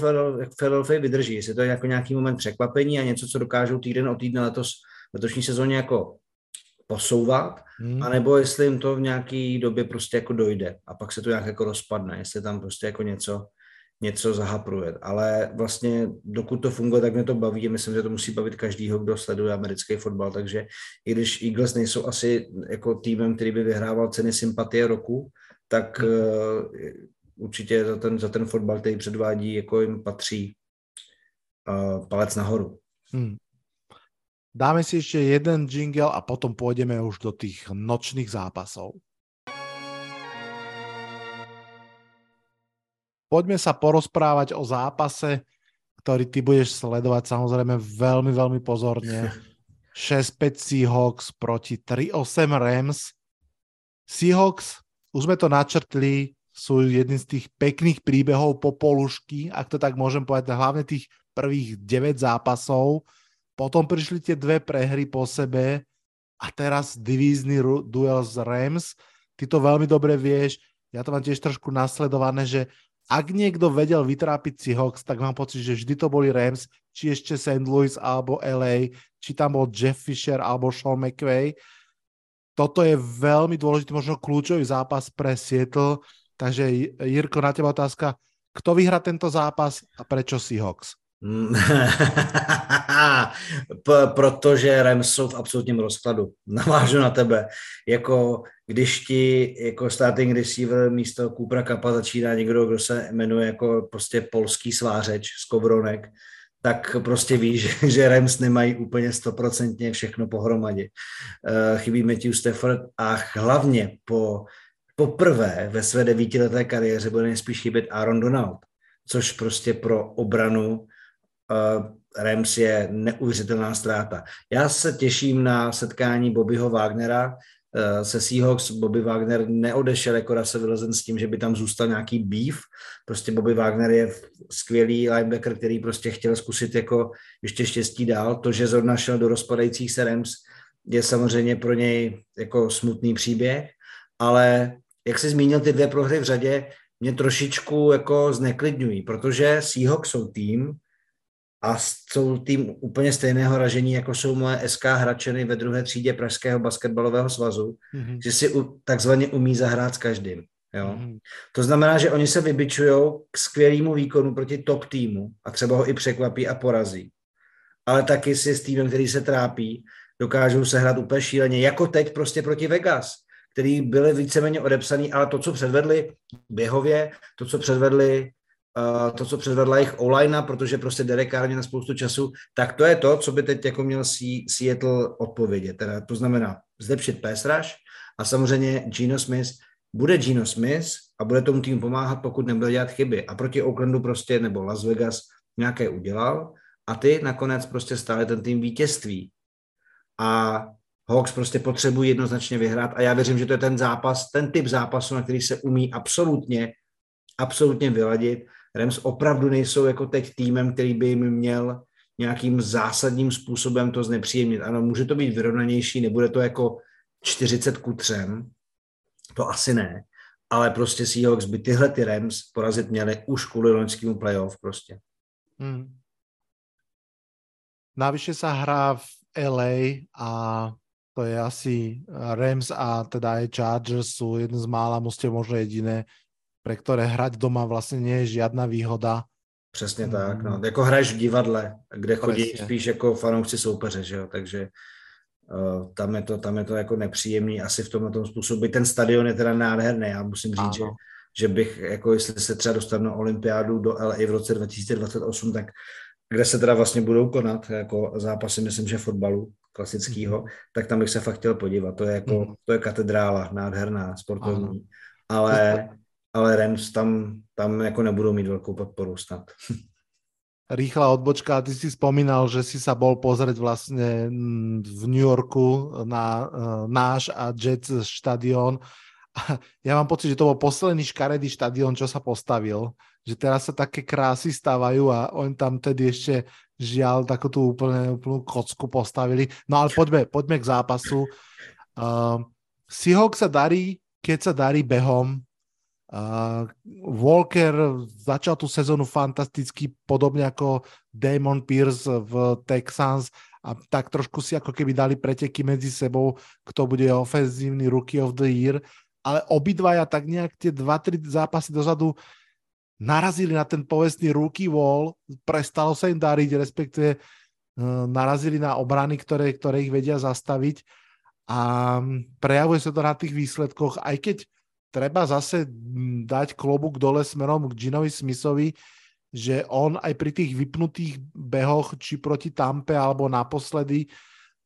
Philadelphia vydrží, jestli to je jako nějaký moment překvapení a něco, co dokážou týden o týden letos v letošní sezóně jako posouvat, hmm. anebo jestli jim to v nějaký době prostě jako dojde a pak se to nějak jako rozpadne, jestli tam prostě jako něco, něco zahapruje. Ale vlastně dokud to funguje, tak mě to baví. Myslím, že to musí bavit každýho, kdo sleduje americký fotbal. Takže i když Eagles nejsou asi jako týmem, který by vyhrával ceny sympatie roku, tak hmm určitě za ten, za ten fotbal, který předvádí, jako jim patří uh, palec nahoru. Hmm. Dáme si ještě jeden jingle a potom půjdeme už do těch nočných zápasů. Poďme sa porozprávať o zápase, ktorý ty budeš sledovať samozrejme veľmi, veľmi pozorne. 6-5 Seahawks proti 3-8 Rams. Seahawks, už sme to načrtli, sú jedným z tých pekných príbehov po polušky, ak to tak môžem povedať, hlavne tých prvých 9 zápasov. Potom prišli tie dve prehry po sebe a teraz divízny duel z Rams. Ty to veľmi dobre vieš, ja to mám tiež trošku nasledované, že ak niekto vedel vytrápiť Seahawks, tak mám pocit, že vždy to boli Rams, či ešte St. Louis alebo LA, či tam bol Jeff Fisher alebo Sean McVay. Toto je veľmi dôležitý, možno kľúčový zápas pre Seattle takže Jirko, na teba otázka. Kto vyhrá tento zápas a prečo Seahawks? protože Rams jsou v absolutním rozkladu. Navážu na tebe. Jako když ti jako starting receiver místo Kupra Kapa začíná někdo, kdo se jmenuje jako prostě polský svářeč z Kovronek, tak prostě víš, že Rams nemají úplně stoprocentně všechno pohromadě. Uh, chybí Matthew Stafford a hlavně po poprvé ve své devítileté kariéře bude nejspíš chybět Aaron Donald, což prostě pro obranu Rams je neuvěřitelná ztráta. Já se těším na setkání Bobbyho Wagnera uh, se Seahawks. Bobby Wagner neodešel jako Russell Wilson s tím, že by tam zůstal nějaký beef. Prostě Bobby Wagner je skvělý linebacker, který prostě chtěl zkusit jako ještě štěstí dál. To, že zrovna šel do rozpadajících se Rams, je samozřejmě pro něj jako smutný příběh, ale jak jsi zmínil ty dvě prohry v řadě, mě trošičku jako zneklidňují, protože Seahawks jsou tým a jsou tým úplně stejného ražení, jako jsou moje SK hračeny ve druhé třídě Pražského basketbalového svazu, mm-hmm. že si u, takzvaně umí zahrát s každým. Jo? Mm-hmm. To znamená, že oni se vybičují k skvělému výkonu proti top týmu a třeba ho i překvapí a porazí. Ale taky si s týmem, který se trápí, dokážou se hrát úplně šíleně, jako teď prostě proti Vegas který byly víceméně odepsaný, ale to, co předvedli běhově, to, co předvedli to, co předvedla jejich online, protože prostě Derek Carr na spoustu času, tak to je to, co by teď jako měl Seattle odpovědět. Teda to znamená zlepšit pass a samozřejmě Gino Smith bude Gino Smith a bude tomu týmu pomáhat, pokud nebude dělat chyby. A proti Oaklandu prostě, nebo Las Vegas nějaké udělal a ty nakonec prostě stále ten tým vítězství. A Hawks prostě potřebují jednoznačně vyhrát a já věřím, že to je ten zápas, ten typ zápasu, na který se umí absolutně, absolutně vyladit. Rams opravdu nejsou jako teď týmem, který by jim měl nějakým zásadním způsobem to znepříjemnit. Ano, může to být vyrovnanější, nebude to jako 40 ku 3, to asi ne, ale prostě Seahawks by tyhle ty Rams porazit měli už kvůli loňskému playoff prostě. Hmm. Navyše sa hrá v LA a to je asi Rams a teda aj Chargers sú jedno z mála možno jediné, pre ktoré hrať doma vlastně nie je žiadna výhoda. Přesně mm. tak, no. Jako hraješ v divadle, kde chodí Presně. spíš jako fanoušci soupeře, že jo, takže uh, tam, je to, tam je to jako nepříjemný asi v tomhle tom způsobu. Ten stadion je teda nádherný, já musím říct, že, že bych, jako jestli se třeba dostanu na olympiádu do LA v roce 2028, tak kde se teda vlastně budou konat jako zápasy, myslím, že fotbalu, klasického, mm. tak tam bych se fakt chtěl podívat. To je jako, mm. to je katedrála, nádherná, sportovní. Ale, ale Rams tam, tam jako nebudou mít velkou podporu snad. Rýchla odbočka, ty si spomínal, že si sa bol pozrieť vlastne v New Yorku na uh, náš a Jets štadión. Ja mám pocit, že to bol posledný škaredý štadión, čo sa postavil. Že teraz sa také krásy stávajú a oni tam tedy ešte žiaľ takú tú úplne, úplnú kocku postavili. No ale poďme, poďme k zápasu. Uh, Seahawks sa darí, keď sa darí behom. Uh, Walker začal tú sezónu fantasticky, podobne ako Damon Pierce v Texans a tak trošku si ako keby dali preteky medzi sebou, kto bude ofenzívny rookie of the year, ale obidvaja tak nejak tie 2-3 zápasy dozadu narazili na ten povestný rookie wall, prestalo sa im dariť, respektíve uh, narazili na obrany, ktoré, ktoré ich vedia zastaviť. A prejavuje sa to na tých výsledkoch, aj keď treba zase dať klobúk dole smerom k Ginovi Smithovi, že on aj pri tých vypnutých behoch, či proti Tampe, alebo naposledy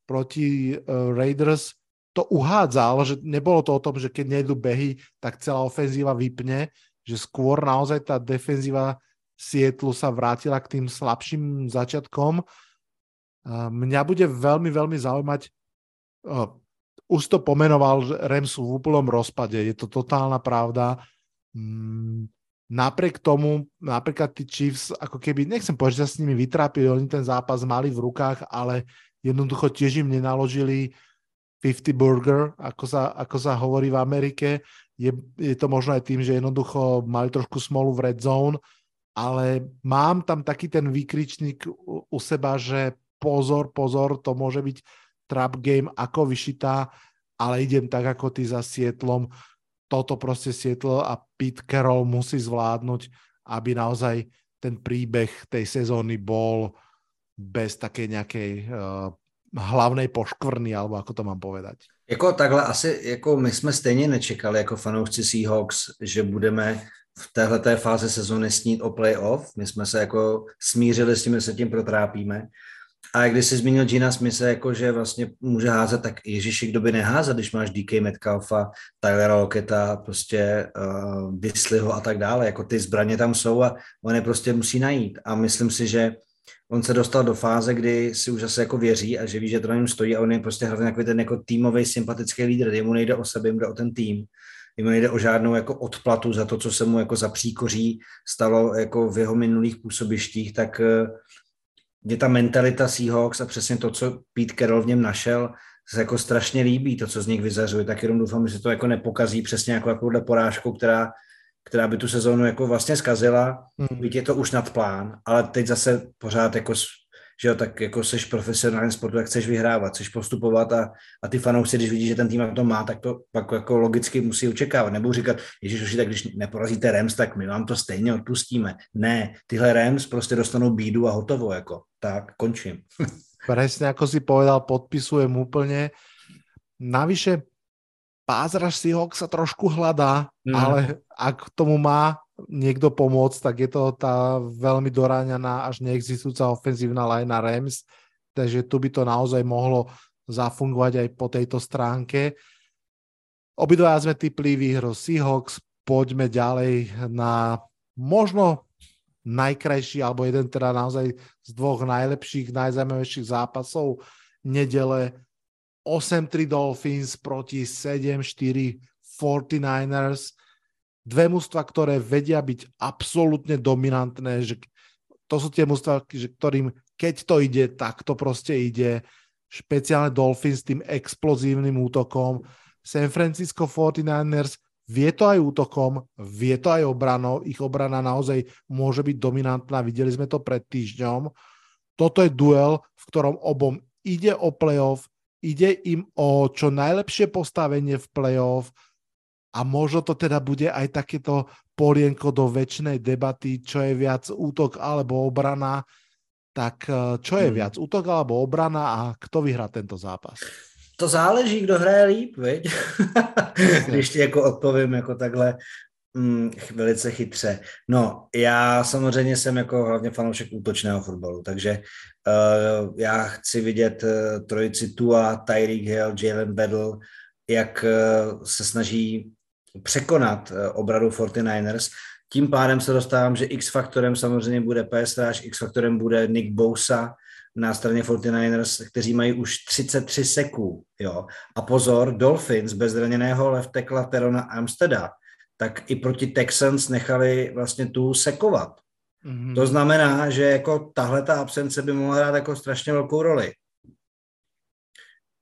proti uh, Raiders, to uhádzal, že nebolo to o tom, že keď nejdu behy, tak celá ofenzíva vypne, že skôr naozaj tá defenzíva Sietlu sa vrátila k tým slabším začiatkom. Mňa bude veľmi, veľmi zaujímať, už to pomenoval, že Rams sú v úplnom rozpade, je to totálna pravda. Mm, napriek tomu, napríklad tí Chiefs, ako keby, nechcem povedať, že sa s nimi vytrápili, oni ten zápas mali v rukách, ale jednoducho tiež im nenaložili 50 burger, ako sa, ako sa hovorí v Amerike je, je to možno aj tým, že jednoducho mali trošku smolu v red zone, ale mám tam taký ten výkričník u, u seba, že pozor, pozor, to môže byť trap game ako vyšitá, ale idem tak ako ty za Sietlom. Toto proste Sietl a Pete Carroll musí zvládnuť, aby naozaj ten príbeh tej sezóny bol bez také nejakej uh, hlavnej poškvrny, alebo ako to mám povedať. Jako takhle asi, jako my jsme stejně nečekali jako fanoušci Seahawks, že budeme v téhleté fázi sezóny snít o playoff. My jsme se jako smířili s tím, že se tím protrápíme. A když jsi zmínil Gina Smise, jako že vlastně může házet, tak Ježíši, kdo by neházet, když máš DK Metcalfa, Tylera Locketa, prostě uh, Disleyho a tak dále, jako ty zbraně tam jsou a on je prostě musí najít. A myslím si, že on se dostal do fáze, kdy si už zase jako věří a že ví, že to na něm stojí a on je prostě hlavně takový ten jako týmový sympatický lídr. Jemu nejde o sebe, jemu jde o ten tým. Jemu nejde o žádnou jako odplatu za to, co se mu jako za příkoří stalo jako v jeho minulých působištích, tak uh, mě ta mentalita Seahawks a přesně to, co Pete Carroll v něm našel, se jako strašně líbí, to, co z nich vyzařuje, tak jenom doufám, že se to jako nepokazí přesně jako takovouhle porážku, která, která by tu sezónu jako vlastně zkazila, mm. byť je to už nad plán, ale teď zase pořád jako že jo, tak jako seš profesionální sportu, tak chceš vyhrávat, chceš postupovat a, a ty fanoušci, když vidí, že ten tým to má, tak to pak jako logicky musí očekávat. Nebo říkat, Ježíš, tak když neporazíte Rams, tak my vám to stejně odpustíme. Ne, tyhle Rams prostě dostanou bídu a hotovo, jako. Tak, končím. Presne ako si povedal, podpisujem úplne. Navyše, pázraž Seahawks sa trošku hľadá, mm. ale ak tomu má niekto pomôcť, tak je to tá veľmi doráňaná až neexistujúca ofenzívna line Rams, takže tu by to naozaj mohlo zafungovať aj po tejto stránke. Obidva sme typli výhru Seahawks, poďme ďalej na možno najkrajší, alebo jeden teda naozaj z dvoch najlepších, najzaujímavejších zápasov nedele. 8-3 Dolphins proti 7-4 49ers dve mužstva, ktoré vedia byť absolútne dominantné, že to sú tie mužstva, že ktorým keď to ide, tak to proste ide. Špeciálne Dolphins s tým explozívnym útokom. San Francisco 49ers vie to aj útokom, vie to aj obranou. Ich obrana naozaj môže byť dominantná. Videli sme to pred týždňom. Toto je duel, v ktorom obom ide o playoff, ide im o čo najlepšie postavenie v playoff, a možno to teda bude aj takéto polienko do väčšnej debaty, čo je viac útok alebo obrana. Tak eh, čo je hmm. viac, útok alebo obrana a kto vyhrá tento zápas? To záleží, kdo hraje líp, viď? Když ti jako odpovím jako takhle mm, velice chytře. No, já samozřejmě jsem jako hlavně fanoušek útočného fotbalu, takže uh, já chci vidět uh, trojici Tua, Tyreek Hill, Jalen Battle, jak se snaží překonat eh, obradu 49ers. Tím pádem se dostávám, že X-faktorem samozřejmě bude PS X-faktorem bude Nick Bosa na straně 49ers, kteří mají už 33 seků. Jo. A pozor, Dolphins bez zraněného left tackla Terona Amsteda, tak i proti Texans nechali vlastně tu sekovat. Mm-hmm. To znamená, že jako tahle ta absence by mohla hrát jako strašně velkou roli.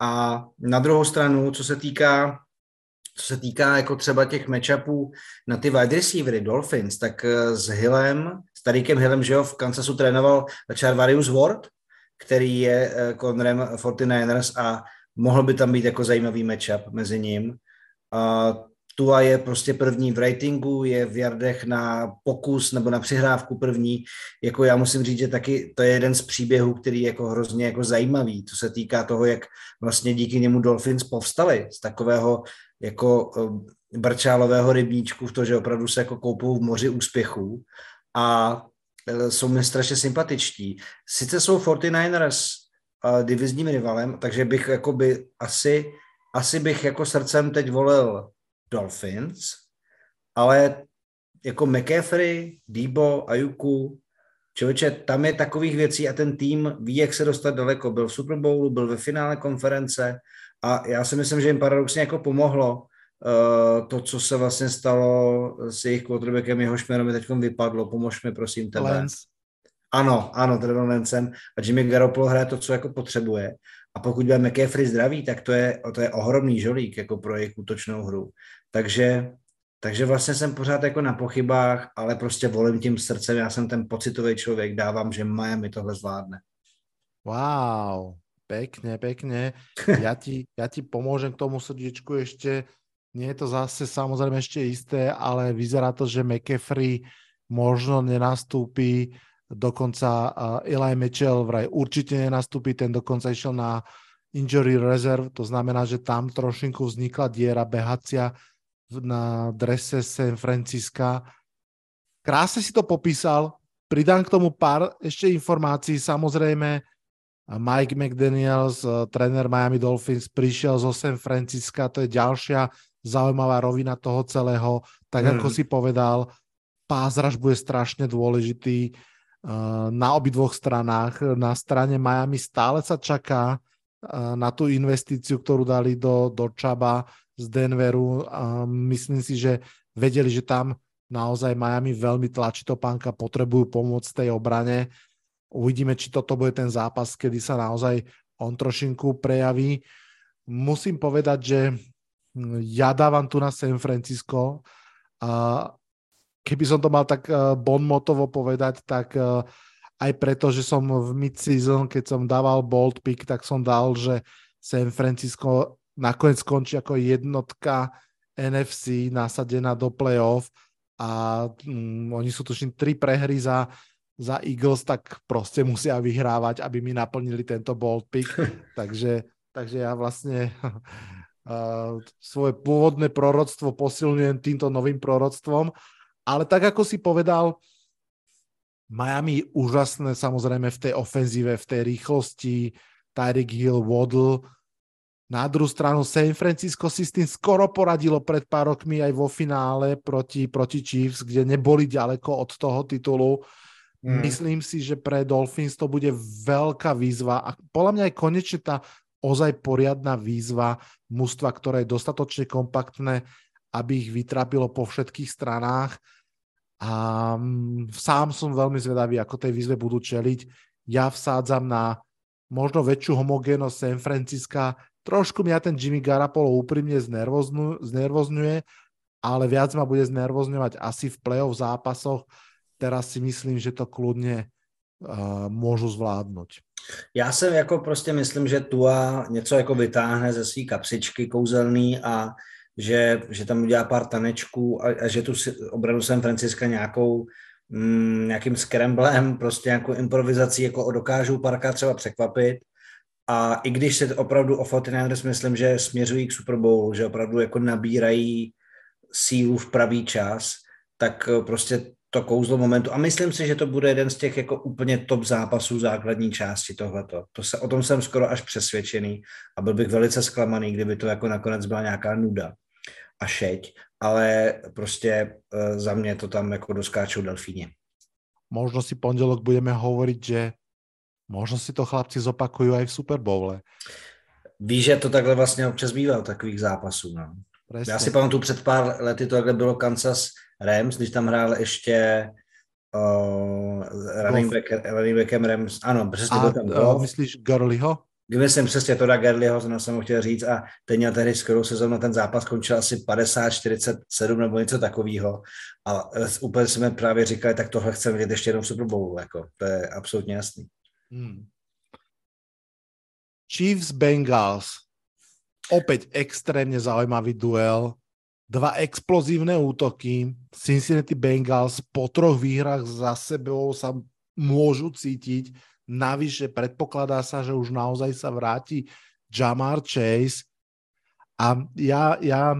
A na druhou stranu, co se týká co se týká jako třeba těch matchupů na ty wide receivery Dolphins, tak eh, s Hillem, s Tarikem Hillem, že jo, v Kansasu trénoval Charvarius Ward, který je konrem eh, 49ers a mohl by tam být jako zajímavý matchup mezi ním. A Tua je prostě první v ratingu, je v jardech na pokus nebo na přihrávku první. Jako já musím říct, že taky to je jeden z příběhů, který je jako hrozně jako zajímavý, co se týká toho, jak vlastně díky němu Dolphins povstali z takového jako eh, brčálového rybníčku v to, že opravdu se jako koupou v moři úspěchů a eh, jsou mi strašně sympatičtí. Sice jsou 49ers uh, divizním rivalem, takže bych jako by asi, asi bych jako srdcem teď volil Dolphins, ale jako McCaffrey, Debo, Ayuku, člověče, tam je takových věcí a ten tým ví, jak se dostat daleko. Byl v Super Bowlu, byl ve finále konference a já si myslím, že jim paradoxně jako pomohlo uh, to, co se vlastně stalo s jejich quarterbackem, jeho šmerem mi teď vypadlo. Pomož mi, prosím, tebe. Lance. Ano, ano, Trevor Lancem a Jimmy Garoppolo hraje to, co jako potřebuje. A pokud bude McCaffrey zdravý, tak to je, to je ohromný žolík jako pro jejich útočnou hru. Takže, takže vlastně jsem pořád jako na pochybách, ale prostě volím tím srdcem, já jsem ten pocitový člověk, dávám, že Miami tohle zvládne. Wow, pekne, pekne. Ja ti, ja ti pomôžem k tomu srdiečku ešte. Nie je to zase samozrejme ešte isté, ale vyzerá to, že McCaffrey možno nenastúpi dokonca uh, Eli Mitchell vraj určite nenastúpi, ten dokonca išiel na injury reserve, to znamená, že tam trošinku vznikla diera behacia na drese San Francisca. Krásne si to popísal. Pridám k tomu pár ešte informácií. Samozrejme, Mike McDaniels, eh, tréner Miami Dolphins, prišiel zo San Francisca, to je ďalšia zaujímavá rovina toho celého. Tak mm. ako si povedal, pázraž bude strašne dôležitý eh, na obidvoch stranách. Na strane Miami stále sa čaká eh, na tú investíciu, ktorú dali do, do Čaba z Denveru. Myslím si, že vedeli, že tam naozaj Miami veľmi tlačí to pánka, potrebujú pomôcť tej obrane. Uvidíme, či toto bude ten zápas, kedy sa naozaj on trošinku prejaví. Musím povedať, že hm, ja dávam tu na San Francisco a keby som to mal tak eh, bonmotovo povedať, tak eh, aj preto, že som v mid-season, keď som dával bold pick, tak som dal, že San Francisco nakoniec skončí ako jednotka NFC nasadená do playoff a mm, oni sú tuším tri prehry za, za Eagles, tak prostě musia vyhrávať, aby mi naplnili tento bold pick. takže, takže ja vlastne uh, svoje pôvodné proroctvo posilňujem týmto novým proroctvom. Ale tak, ako si povedal, Miami úžasné samozrejme v tej ofenzíve, v tej rýchlosti, Tyreek Hill, Waddle, na druhou stranu San Francisco si s tým skoro poradilo pred pár rokmi aj vo finále proti, proti Chiefs, kde neboli ďaleko od toho titulu. Mm. Myslím si, že pre Dolphins to bude veľká výzva a podľa mňa aj konečne tá ozaj poriadna výzva mužstva, ktoré je dostatočne kompaktné, aby ich vytrapilo po všetkých stranách. A mm, sám som veľmi zvedavý, ako tej výzve budú čeliť. Ja vsádzam na možno väčšiu homogénnosť San Francisca, Trošku mňa ten Jimmy Garapolo úprimne znervozňuje, ale viac ma bude znervozňovať asi v play-off zápasoch. Teraz si myslím, že to kľudne uh, môžu zvládnout. Já jsem jako prostě myslím, že Tua něco jako vytáhne ze své kapsičky kouzelný a že, že tam udělá pár tanečků a, a že tu obranu San Franciska nějakou mm, nějakým scramblem, prostě nějakou improvizací jako dokážou parka třeba překvapit a i když se opravdu o 49ers myslím, že směřují k Super Bowlu, že opravdu jako nabírají sílu v pravý čas, tak prostě to kouzlo momentu. A myslím si, že to bude jeden z těch jako úplně top zápasů základní části tohleto. To se, o tom jsem skoro až přesvědčený a byl bych velice zklamaný, kdyby to jako nakonec byla nějaká nuda a šeť, ale prostě uh, za mě to tam jako doskáčou delfíně. Možno si pondelok budeme hovoriť, že Možno si to chlapci zopakují aj v Super Bowle. Víš, že to takhle vlastně občas bývá takových zápasů. No. Presne. Já si pamatuju, před pár lety to takhle bylo Kansas Rams, když tam hrál ještě uh, running, back, running backem Rams. Ano, přesně byl tam Uh, myslíš Gurleyho? Myslím přesně to da Gerliho, to jsem chtěl říct a ten měl tehdy skvělou sezónu, ten zápas končil asi 50-47 nebo něco takového a úplně jsme právě říkali, tak tohle chceme vidět ještě jednou v Super Bowlu, jako, to je absolutně jasný. Hmm. Chiefs Bengals. Opäť extrémne zaujímavý duel. Dva explozívne útoky. Cincinnati Bengals po troch výhrách za sebou sa môžu cítiť. Navyše predpokladá sa, že už naozaj sa vráti Jamar Chase. A ja, ja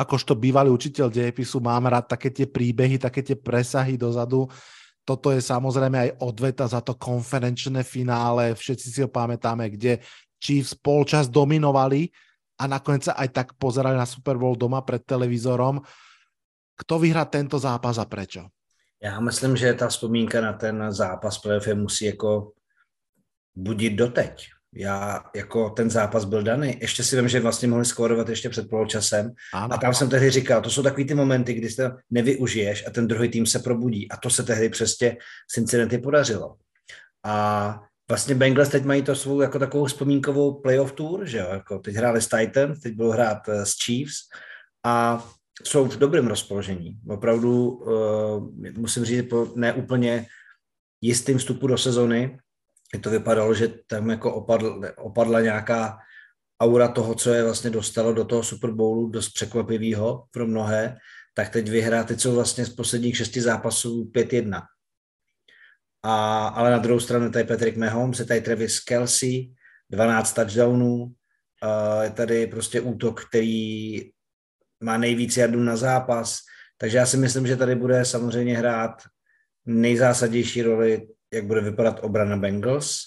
akožto bývalý učiteľ dejepisu mám rád také tie príbehy, také tie presahy dozadu toto je samozrejme aj odveta za to konferenčné finále, všetci si ho pamätáme, kde Chiefs polčas dominovali a nakoniec sa aj tak pozerali na Super Bowl doma pred televizorom. Kto vyhrá tento zápas a prečo? Já myslím, že ta vzpomínka na ten zápas playoff musí jako budit doteď já jako ten zápas byl daný. Ještě si vím, že vlastně mohli skórovat ještě před poločasem. Ano. A tam jsem tehdy říkal, to jsou takový ty momenty, kdy to nevyužiješ a ten druhý tým se probudí. A to se tehdy přesně Cincinnati podařilo. A vlastně Bengals teď mají to svou jako takovou vzpomínkovou playoff tour, že jo? Jako teď hráli s Titans, teď budou hrát eh, s Chiefs a jsou v dobrém rozpoložení. Opravdu uh, musím říct, po neúplně jistým vstupu do sezony, to vypadalo, že tam jako opadl, opadla nějaká aura toho, co je vlastně dostalo do toho Super Bowlu, dost překvapivého pro mnohé, tak teď vyhrá, teď jsou vlastně z posledních šesti zápasů 5-1. A, ale na druhou stranu tady Patrick Mahomes, je tady Travis Kelsey, 12 touchdownů, uh, je tady prostě útok, který má nejvíc jardů na zápas, Takže já si myslím, že tady bude samozřejmě hrát nejzásadnější roli, jak bude vypadat obrana Bengals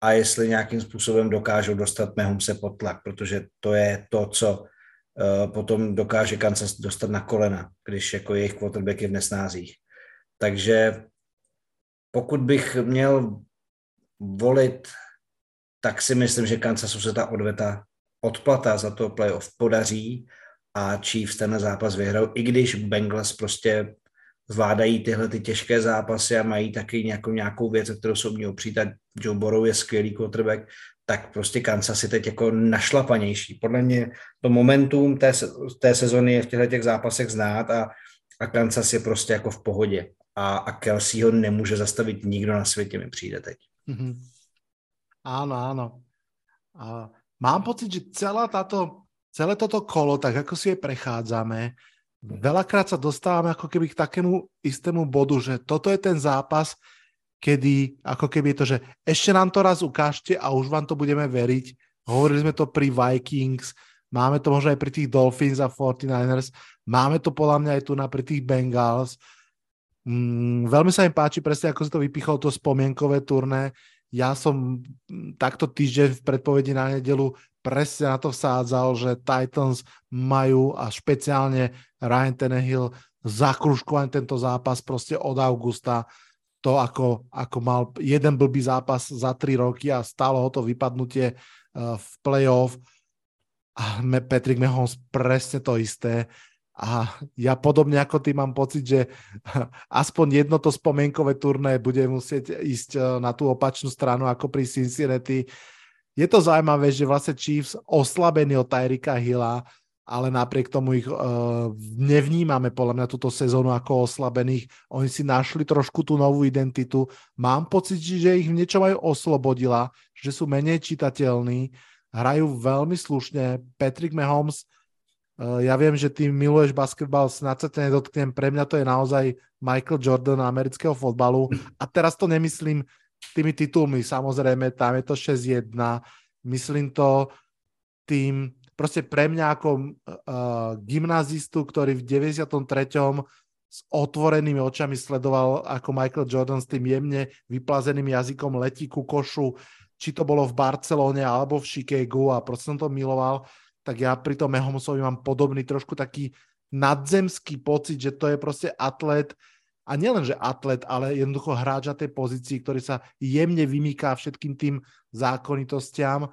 a jestli nějakým způsobem dokážou dostat Mahomese pod tlak, protože to je to, co uh, potom dokáže Kansas dostat na kolena, když jako jejich quarterback je v nesnázích. Takže pokud bych měl volit, tak si myslím, že Kansasu se ta odveta odplata za to playoff podaří a Chiefs ten zápas vyhrajou, i když Bengals prostě zvládají tyhle ty těžké zápasy a mají taky nějakou, nějakou věc, kterou jsou mě opřít a Joe Burrow je skvělý quarterback, tak prostě Kansas je teď jako našlapanější. Podle mě to momentum té, té sezony je v těchto těch zápasech znát a, a Kansas je prostě jako v pohodě. A, a Kelsey ho nemůže zastavit nikdo na světě, mi přijde teď. Mm-hmm. Áno, áno. A mám pocit, že celá táto, celé toto kolo, tak ako si je prechádzame, veľakrát sa dostávame ako keby k takému istému bodu, že toto je ten zápas, kedy ako keby je to, že ešte nám to raz ukážte a už vám to budeme veriť. Hovorili sme to pri Vikings, máme to možno aj pri tých Dolphins a 49ers, máme to podľa mňa aj tu na pri tých Bengals. Mm, veľmi sa mi páči presne, ako si to vypichol, to spomienkové turné. Ja som takto týždeň v predpovedi na nedelu presne na to vsádzal, že Titans majú a špeciálne Ryan Tannehill zakruškovaný tento zápas proste od augusta. To, ako, ako mal jeden blbý zápas za tri roky a stálo ho to vypadnutie uh, v playoff. A Patrick Mahomes presne to isté. A ja podobne ako ty mám pocit, že aspoň jedno to spomienkové turné bude musieť ísť uh, na tú opačnú stranu ako pri Cincinnati je to zaujímavé, že vlastne Chiefs oslabení od Tyrika Hilla, ale napriek tomu ich uh, nevnímame podľa mňa túto sezónu ako oslabených. Oni si našli trošku tú novú identitu. Mám pocit, že ich v niečom aj oslobodila, že sú menej čitateľní, hrajú veľmi slušne. Patrick Mahomes, ja viem, že ty miluješ basketbal, snad sa to nedotknem, pre mňa to je naozaj Michael Jordan amerického fotbalu. A teraz to nemyslím tými titulmi, samozrejme, tam je to 6-1, myslím to tým, proste pre mňa ako uh, gymnazistu, ktorý v 93. s otvorenými očami sledoval, ako Michael Jordan s tým jemne vyplazeným jazykom letí ku košu, či to bolo v Barcelone alebo v Chicagu a proste som to miloval, tak ja pri tom Mahomesovi mám podobný trošku taký nadzemský pocit, že to je proste atlet, a nielen, že atlet, ale jednoducho hráč na tej pozícii, ktorý sa jemne vymýká všetkým tým zákonitostiam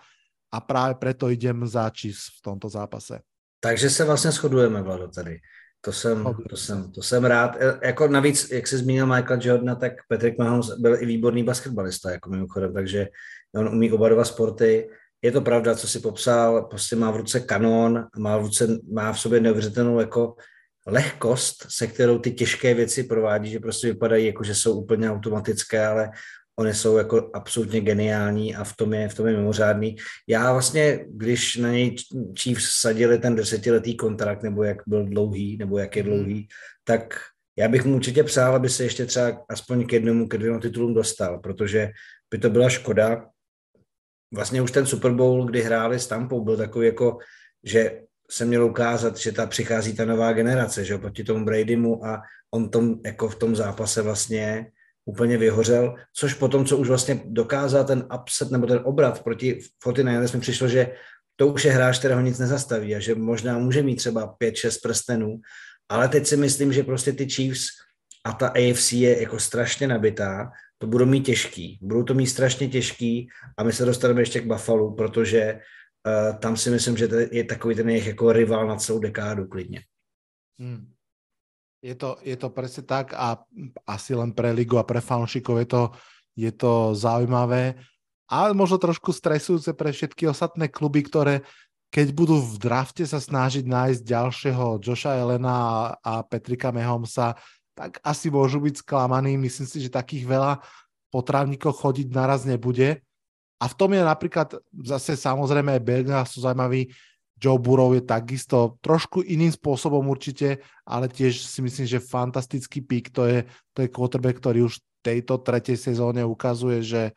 a práve preto idem za Chiefs v tomto zápase. Takže se vlastně shodujeme, Vlado, tady. To jsem, to jsem, to jsem rád. E, jako navíc, jak jsi zmínil Michael Jordana, tak Patrick Mahomes byl i výborný basketbalista, jako mimochodem, takže on umí oba dva sporty. Je to pravda, co si popsal, prostě má v ruce kanon, má v, ruce, má v sobě neuvěřitelnou jako lehkost, se kterou ty těžké věci provádí, že prostě vypadají jako, že jsou úplně automatické, ale oni jsou jako absolutně geniální a v tom je, v tom je mimořádný. Já vlastně, když na něj Chiefs sadili ten desetiletý kontrakt, nebo jak byl dlouhý, nebo jak je mhm. dlouhý, tak já bych mu určitě přál, aby se ještě třeba aspoň k jednomu, ke dvěma titulům dostal, protože by to byla škoda. Vlastně už ten Super Bowl, kdy hráli s Tampou, byl takový jako, že se měl ukázat, že ta přichází ta nová generace, že proti tomu Bradymu a on tom, jako v tom zápase vlastně úplně vyhořel, což potom, co už vlastně dokázal ten upset nebo ten obrat proti 49ers mi přišlo, že to už je hráč, kterého nic nezastaví a že možná může mít třeba 5-6 prstenů, ale teď si myslím, že prostě ty Chiefs a ta AFC je jako strašně nabitá, to budou mít těžký, budou to mít strašně těžký a my se dostaneme ještě k Buffalo, protože uh, tam si myslím, že je takový ten jejich jako rival na celou dekádu klidně. Hmm. Je to, je to presne tak a asi len pre ligu a pre fanšikov je to, je to zaujímavé, ale možno trošku stresujúce pre všetky ostatné kluby, ktoré keď budú v drafte sa snažiť nájsť ďalšieho Joša Elena a, a Petrika Mahomesa, tak asi môžu byť sklamaní. Myslím si, že takých veľa potrávnikov chodiť naraz nebude. A v tom je napríklad zase samozrejme aj Belga sú zaujímaví. Joe Burrow je takisto trošku iným spôsobom určite, ale tiež si myslím, že fantastický pík. To je, to je quarterback, ktorý už v tejto tretej sezóne ukazuje, že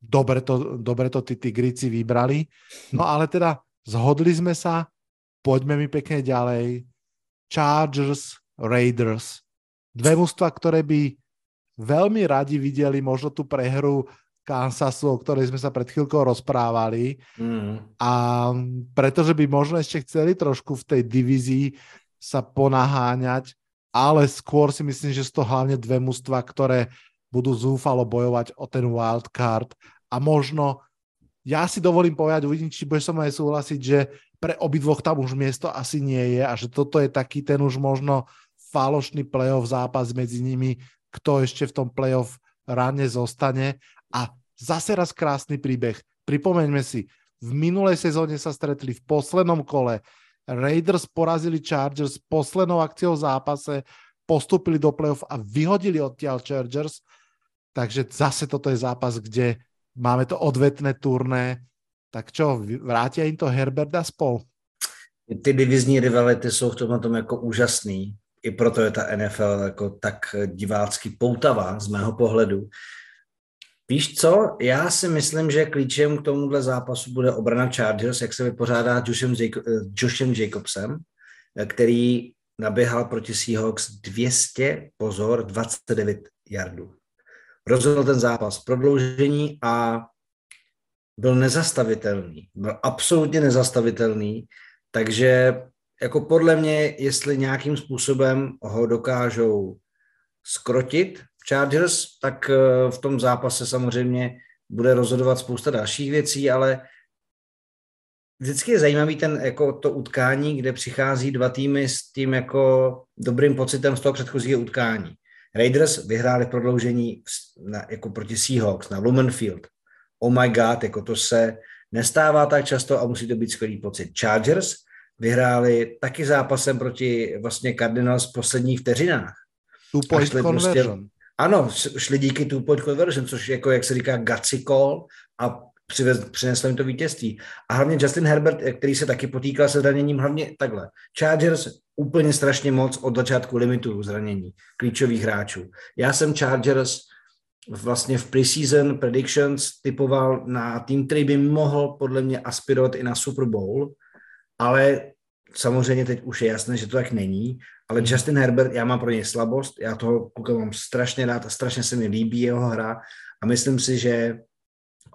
dobre to, dobre to tí tigrici vybrali. No ale teda zhodli sme sa, poďme mi pekne ďalej. Chargers Raiders. Dve mužstva, ktoré by veľmi radi videli možno tú prehru Kansasu, o ktorej sme sa pred chvíľkou rozprávali. Mm. A pretože by možno ešte chceli trošku v tej divízii sa ponaháňať, ale skôr si myslím, že sú to hlavne dve mužstva, ktoré budú zúfalo bojovať o ten wildcard a možno ja si dovolím povedať, uvidím, či budeš som aj súhlasiť, že pre obidvoch tam už miesto asi nie je a že toto je taký ten už možno falošný playoff zápas medzi nimi, kto ešte v tom playoff ráne zostane. A zase raz krásny príbeh. Pripomeňme si, v minulej sezóne sa stretli v poslednom kole. Raiders porazili Chargers poslednou akciou v zápase, postupili do playoff a vyhodili odtiaľ Chargers. Takže zase toto je zápas, kde máme to odvetné turné. Tak čo, vrátia im to Herberta spol? Ty divizní rivality jsou v tom jako úžasný. I proto je ta NFL jako tak divácky poutavá z mého pohledu. Víš co, já si myslím, že klíčem k tomuhle zápasu bude obrana Chargers, jak se vypořádá Joshem, Jacob, Joshem Jacobsem, který naběhal proti Seahawks 200, pozor, 29 yardů. Rozhodl ten zápas prodloužení a byl nezastavitelný. Byl absolutně nezastavitelný, takže jako podle mě, jestli nějakým způsobem ho dokážou skrotit, Chargers, tak eh, v tom zápase samozřejmě bude rozhodovat spousta dalších věcí, ale vždycky je zajímavý ten, jako to utkání, kde přichází dva týmy s tím jako dobrým pocitem z toho předchozího utkání. Raiders vyhráli prodloužení na, jako proti Seahawks na Lumen Field. Oh my god, jako to se nestává tak často a musí to být skvělý pocit. Chargers vyhráli taky zápasem proti vlastně Cardinals v posledních vteřinách. Two point conversion. Prostě, ano, šli díky two point conversion, což jako, jak se říká, gutsy call a přivez, přineslo jim to vítězství. A hlavně Justin Herbert, který se taky potýkal se zraněním, hlavně takhle. Chargers úplně strašně moc od začátku limitu zranění klíčových hráčů. Já jsem Chargers vlastně v preseason predictions typoval na tým, který by mohl podle mě aspirovat i na Super Bowl, ale samozřejmě teď už je jasné, že to tak není ale hmm. Justin Herbert, já mám pro něj slabost, já toho kluka mám strašně rád a strašně se mi líbí jeho hra a myslím si, že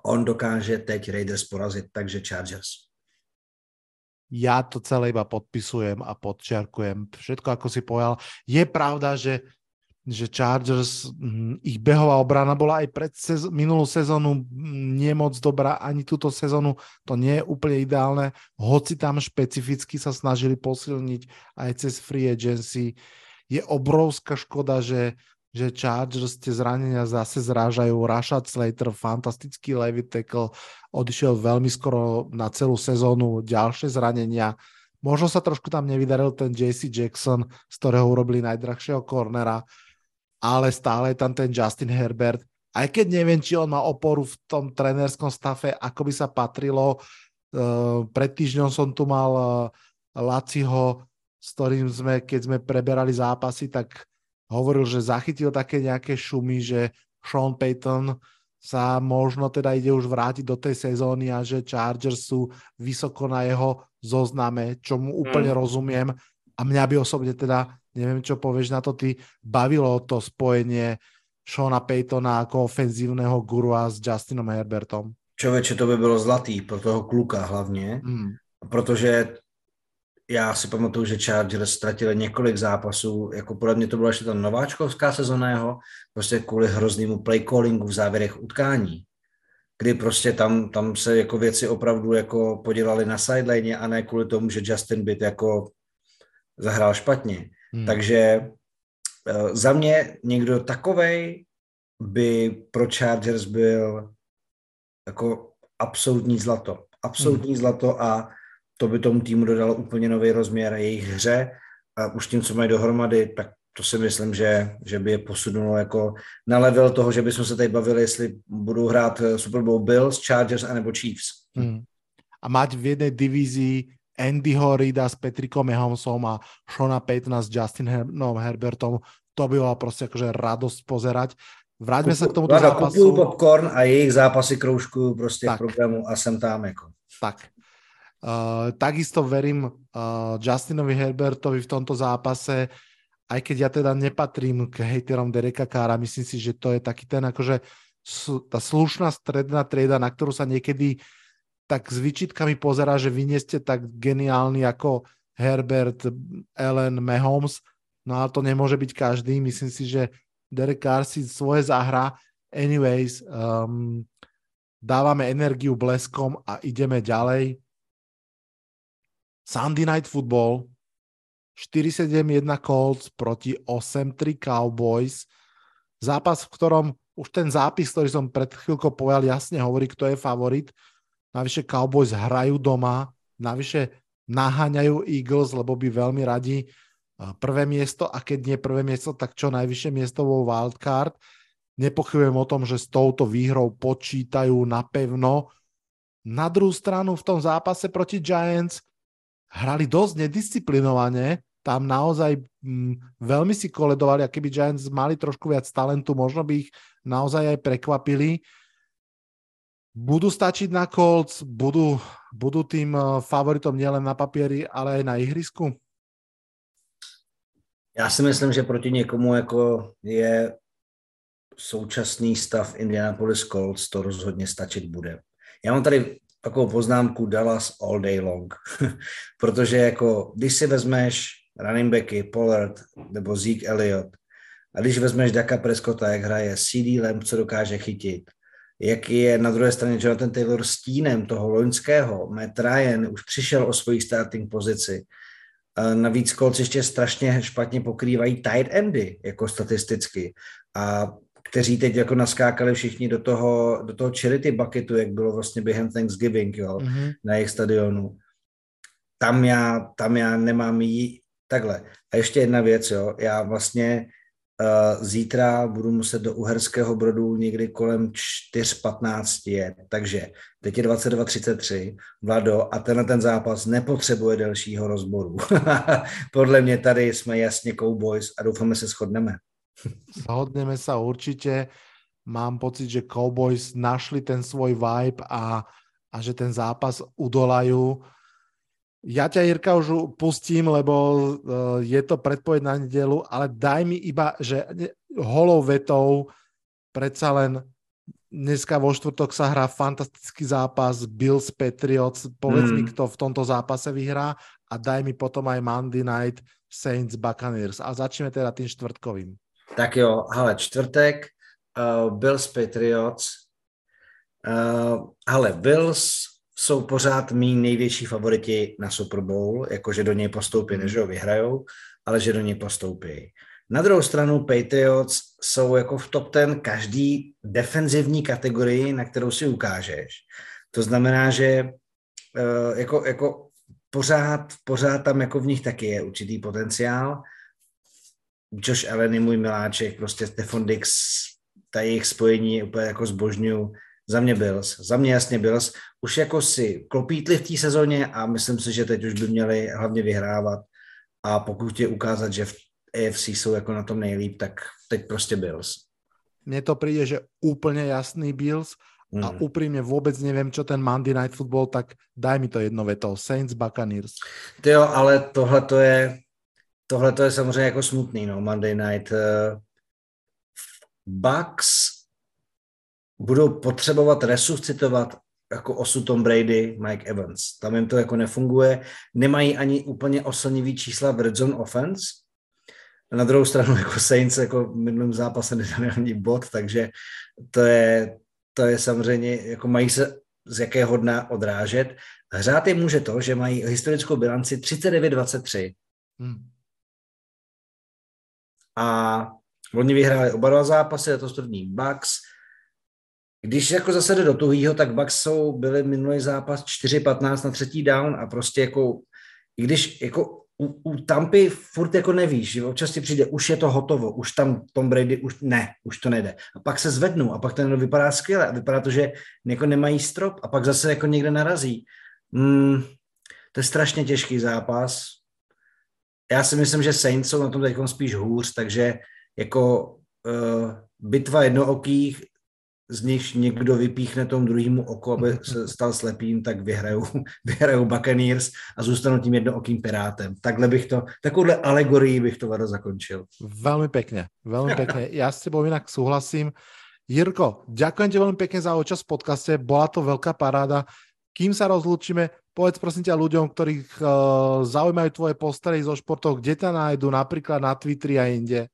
on dokáže teď Raiders porazit, takže Chargers. Ja to celé iba podpisujem a podčiarkujem. Všetko, ako si povedal. Je pravda, že že Chargers, hm, ich behová obrana bola aj pred sez- minulú sezónu hm, nie moc dobrá, ani túto sezónu to nie je úplne ideálne, hoci tam špecificky sa snažili posilniť aj cez free agency. Je obrovská škoda, že, že Chargers tie zranenia zase zrážajú. Rashad Slater, fantastický levy tackle, odišiel veľmi skoro na celú sezónu, ďalšie zranenia. Možno sa trošku tam nevydaril ten JC Jackson, z ktorého urobili najdrahšieho cornera ale stále je tam ten Justin Herbert. Aj keď neviem, či on má oporu v tom trenerskom stafe, ako by sa patrilo. Uh, pred týždňom som tu mal uh, Laciho, s ktorým sme, keď sme preberali zápasy, tak hovoril, že zachytil také nejaké šumy, že Sean Payton sa možno teda ide už vrátiť do tej sezóny a že Chargers sú vysoko na jeho zozname, čo mu úplne mm. rozumiem. A mňa by osobne teda neviem, čo povieš na to ty, bavilo to spojenie Shona Paytona ako ofenzívneho gurua s Justinom Herbertom? Čověče, to by bylo zlatý pro toho kluka hlavně, hmm. protože já si pamatuju, že Chargers ztratili několik zápasů, jako podle mě to byla ještě ta nováčkovská sezona jeho, prostě kvůli hroznému play callingu v závěrech utkání, kdy prostě tam, tam se jako věci opravdu jako podělali na sideline a ne kvůli tomu, že Justin Bitt jako zahrál špatně. Hmm. Takže uh, za mě někdo takovej by pro Chargers byl jako absolutní zlato. Absolutní hmm. zlato a to by tomu týmu dodalo úplně nový rozměr jejich hře a už tím, co mají dohromady, tak to si myslím, že, že by je posunulo jako na level toho, že bychom se tady bavili, jestli budou hrát Super Bowl Bills, Chargers anebo Chiefs. Hmm. A mať v jednej divízii Andyho Rida s Petrikom Mahomesom a Shona Paytona s Justinom no, Herbertom, to by bola proste akože radosť pozerať. Vráťme sa k tomuto Vláda, zápasu. popcorn a jejich zápasy kroužkujú proste tak. v programu a sem tam jako. Tak. Uh, takisto verím uh, Justinovi Herbertovi v tomto zápase aj keď ja teda nepatrím k hejterom Dereka Kára, myslím si, že to je taký ten akože tá slušná stredná trieda, na ktorú sa niekedy tak s výčitkami pozerá, že vy nie ste tak geniálni ako Herbert, Allen, Mahomes, no ale to nemôže byť každý. Myslím si, že Derek Carr si svoje zahra. Anyways, um, dávame energiu bleskom a ideme ďalej. Sunday Night Football, 4-7-1 Colts proti 8-3 Cowboys. Zápas, v ktorom už ten zápis, ktorý som pred chvíľkou povedal, jasne hovorí, kto je favorit. Navyše Cowboys hrajú doma, navyše naháňajú Eagles, lebo by veľmi radi prvé miesto a keď nie prvé miesto, tak čo najvyššie miesto vo wildcard. Nepochybujem o tom, že s touto výhrou počítajú napevno. Na druhú stranu v tom zápase proti Giants hrali dosť nedisciplinovane, tam naozaj mm, veľmi si koledovali a keby Giants mali trošku viac talentu, možno by ich naozaj aj prekvapili. Budú stačiť na Colts, budú, budú tým eh, favoritom nielen na papieri, ale aj na ihrisku? Já si myslím, že proti někomu jako je současný stav Indianapolis Colts, to rozhodně stačit bude. Já mám tady takovou poznámku Dallas all day long, protože jako když si vezmeš running backy Pollard nebo Zeke Elliott a když vezmeš Daka Prescotta, jak hraje CD Lamb, co dokáže chytit, jak je na druhé straně Jonathan Taylor stínem toho loňského, Matt Ryan už přišel o svoji starting pozici, Navíc Colts ještě strašně špatně pokrývají tight endy, jako statisticky. A kteří teď jako naskákali všichni do toho, do toho charity bucketu, jak bylo vlastně během Thanksgiving, jo, mm-hmm. na jejich stadionu. Tam já, tam já nemám jí takhle. A ještě jedna věc, jo, já vlastně zítra budu muset do Uherského Brodu někdy kolem 4.15 jet, takže teď je 22.33, Vlado, a tenhle ten zápas nepotřebuje delšího rozboru. Podle mě tady jsme jasně Cowboys a doufáme se shodneme. Shodneme sa určite. Mám pocit, že Cowboys našli ten svoj vibe a, a že ten zápas udolajú. Ja ťa, Jirka, už pustím, lebo uh, je to predpoveď na nedelu, ale daj mi iba, že holou vetou predsa len dneska vo štvrtok sa hrá fantastický zápas Bills Patriots. Povedz mm. mi, kto v tomto zápase vyhrá a daj mi potom aj Monday Night Saints Buccaneers. A začneme teda tým štvrtkovým. Tak jo, hele, čtvrtek, uh, Bills Patriots. Uh, hele, Bills jsou pořád mý největší favoriti na Super Bowl, jakože do něj postoupí, než ho vyhrajou, ale že do něj postoupí. Na druhou stranu Patriots jsou jako v top ten každý defenzivní kategorii, na kterou si ukážeš. To znamená, že uh, jako, jako pořád, pořád tam jako v nich taky je určitý potenciál, Josh Allen je můj miláček, prostě Stefan Dix, ta jejich spojení úplně jako zbožňuju. Za mě Bills, za mě jasně Bills. Už jako si klopítli v té sezóně a myslím si, že teď už by měli hlavně vyhrávat a pokud je ukázat, že v AFC jsou jako na tom nejlíp, tak teď prostě Bills. Mně to přijde, že úplně jasný Bills a mm. úprimne vůbec nevím, čo ten Monday Night Football, tak daj mi to jedno veto. Saints, Buccaneers. Ty jo, ale tohle to je tohle to je samozřejmě jako smutný, no, Monday Night. Uh, Bucks budou potřebovat resuscitovat jako osu Tom Brady, Mike Evans. Tam jim to jako nefunguje. Nemají ani úplně oslnivý čísla v red zone offense. Na druhou stranu jako Saints jako v minulém zápase nedali ani bod, takže to je, to je samozřejmě, jako mají se z jakého dna odrážet. Hřát je může to, že mají historickou bilanci 39-23. Hmm a oni vyhráli oba dva zápasy, to první Bucks. Když jako zase jde do tuhýho, tak Bucks jsou, byli minulý zápas 4-15 na třetí down a prostě jako, i když jako u, u Tampy furt jako nevíš, že občas ti přijde, už je to hotovo, už tam Tom Brady, už ne, už to nejde. A pak se zvednou a pak ten vypadá skvěle a vypadá to, že jako nemají strop a pak zase jako někde narazí. Hmm, to je strašně těžký zápas, já si myslím, že Saints jsou na tom teď spíš hůř, takže jako uh, bitva jednookých z nich někdo vypíchne tomu druhému oko, aby se stal slepým, tak vyhrajou, vyhrajou Buccaneers a zůstanou tím jednookým pirátem. Takhle bych to, takovouhle alegorii bych to Vado zakončil. Velmi pěkně, velmi pěkně. Já s tebou jinak souhlasím. Jirko, ďakujem ti veľmi pekne za účasť v podcaste, bola to veľká paráda. Kým sa rozlúčime, povedz prosím ťa ľuďom, ktorých uh, zaujímajú tvoje postery zo športov, kde ťa nájdu, napríklad na Twitteri a inde.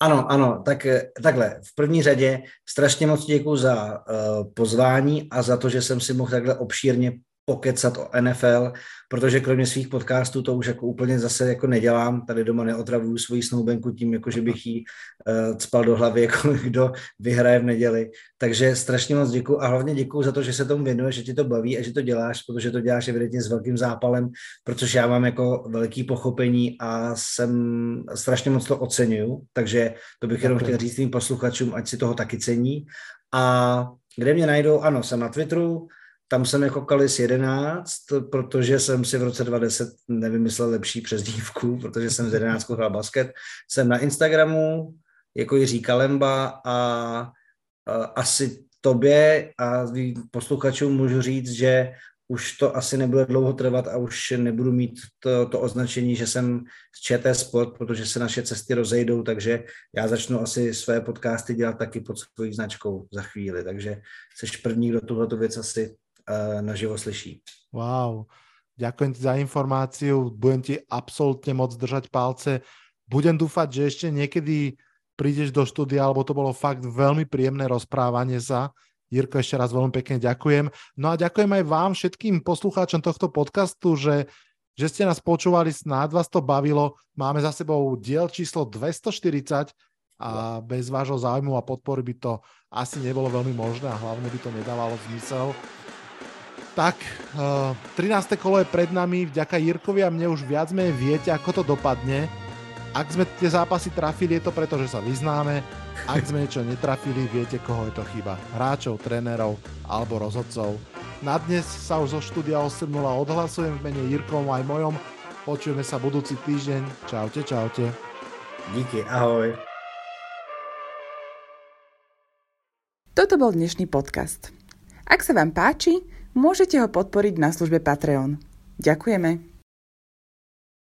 Ano, ano, tak eh, takhle. V první řadě strašně moc děkuji za uh, pozvání a za to, že jsem si mohl takhle obšírně pokecat o NFL, protože kromě svých podcastů to už jako úplně zase jako nedělám. Tady doma neotravuju svoji snoubenku tím, jako že bych jí uh, cpal do hlavy, jako kdo vyhraje v neděli. Takže strašně moc děkuji a hlavně děkuji za to, že se tomu věnuješ, že ti to baví a že to děláš, protože to děláš evidentně s velkým zápalem, protože já mám jako velký pochopení a jsem strašně moc to oceňuju, takže to bych jenom chtěl říct svým posluchačům, ať si toho taky cení. A kde mě najdou? Ano, jsem na Twitteru, tam jsem jako Kalis 11, protože jsem si v roce 2010 nevymyslel lepší přezdívku, protože jsem z 11 hrál basket. Jsem na Instagramu jako Jiří Kalemba a, a asi tobě a posluchačům můžu říct, že už to asi nebude dlouho trvat a už nebudu mít to, to označení, že jsem z ČT Sport, protože se naše cesty rozejdou, takže já začnu asi své podcasty dělat taky pod svojí značkou za chvíli, takže jsi první, kdo tuhle věc asi naživo slyší. Wow, ďakujem ti za informáciu, budem ti absolútne moc držať palce. Budem dúfať, že ešte niekedy prídeš do štúdia, alebo to bolo fakt veľmi príjemné rozprávanie sa. Jirko, ešte raz veľmi pekne ďakujem. No a ďakujem aj vám, všetkým poslucháčom tohto podcastu, že, že ste nás počúvali, snáď vás to bavilo. Máme za sebou diel číslo 240 a bez vášho záujmu a podpory by to asi nebolo veľmi možné a hlavne by to nedávalo zmysel. Tak, uh, eh, 13. kolo je pred nami, vďaka Jirkovi a mne už viac menej viete, ako to dopadne. Ak sme tie zápasy trafili, je to preto, že sa vyznáme. Ak sme niečo netrafili, viete, koho je to chyba. Hráčov, trénerov alebo rozhodcov. Na dnes sa už zo štúdia 8.0 odhlasujem v mene Jirkom aj mojom. Počujeme sa budúci týždeň. Čaute, čaute. Díky, ahoj. Toto bol dnešný podcast. Ak sa vám páči, môžete ho podporiť na službe Patreon. Ďakujeme.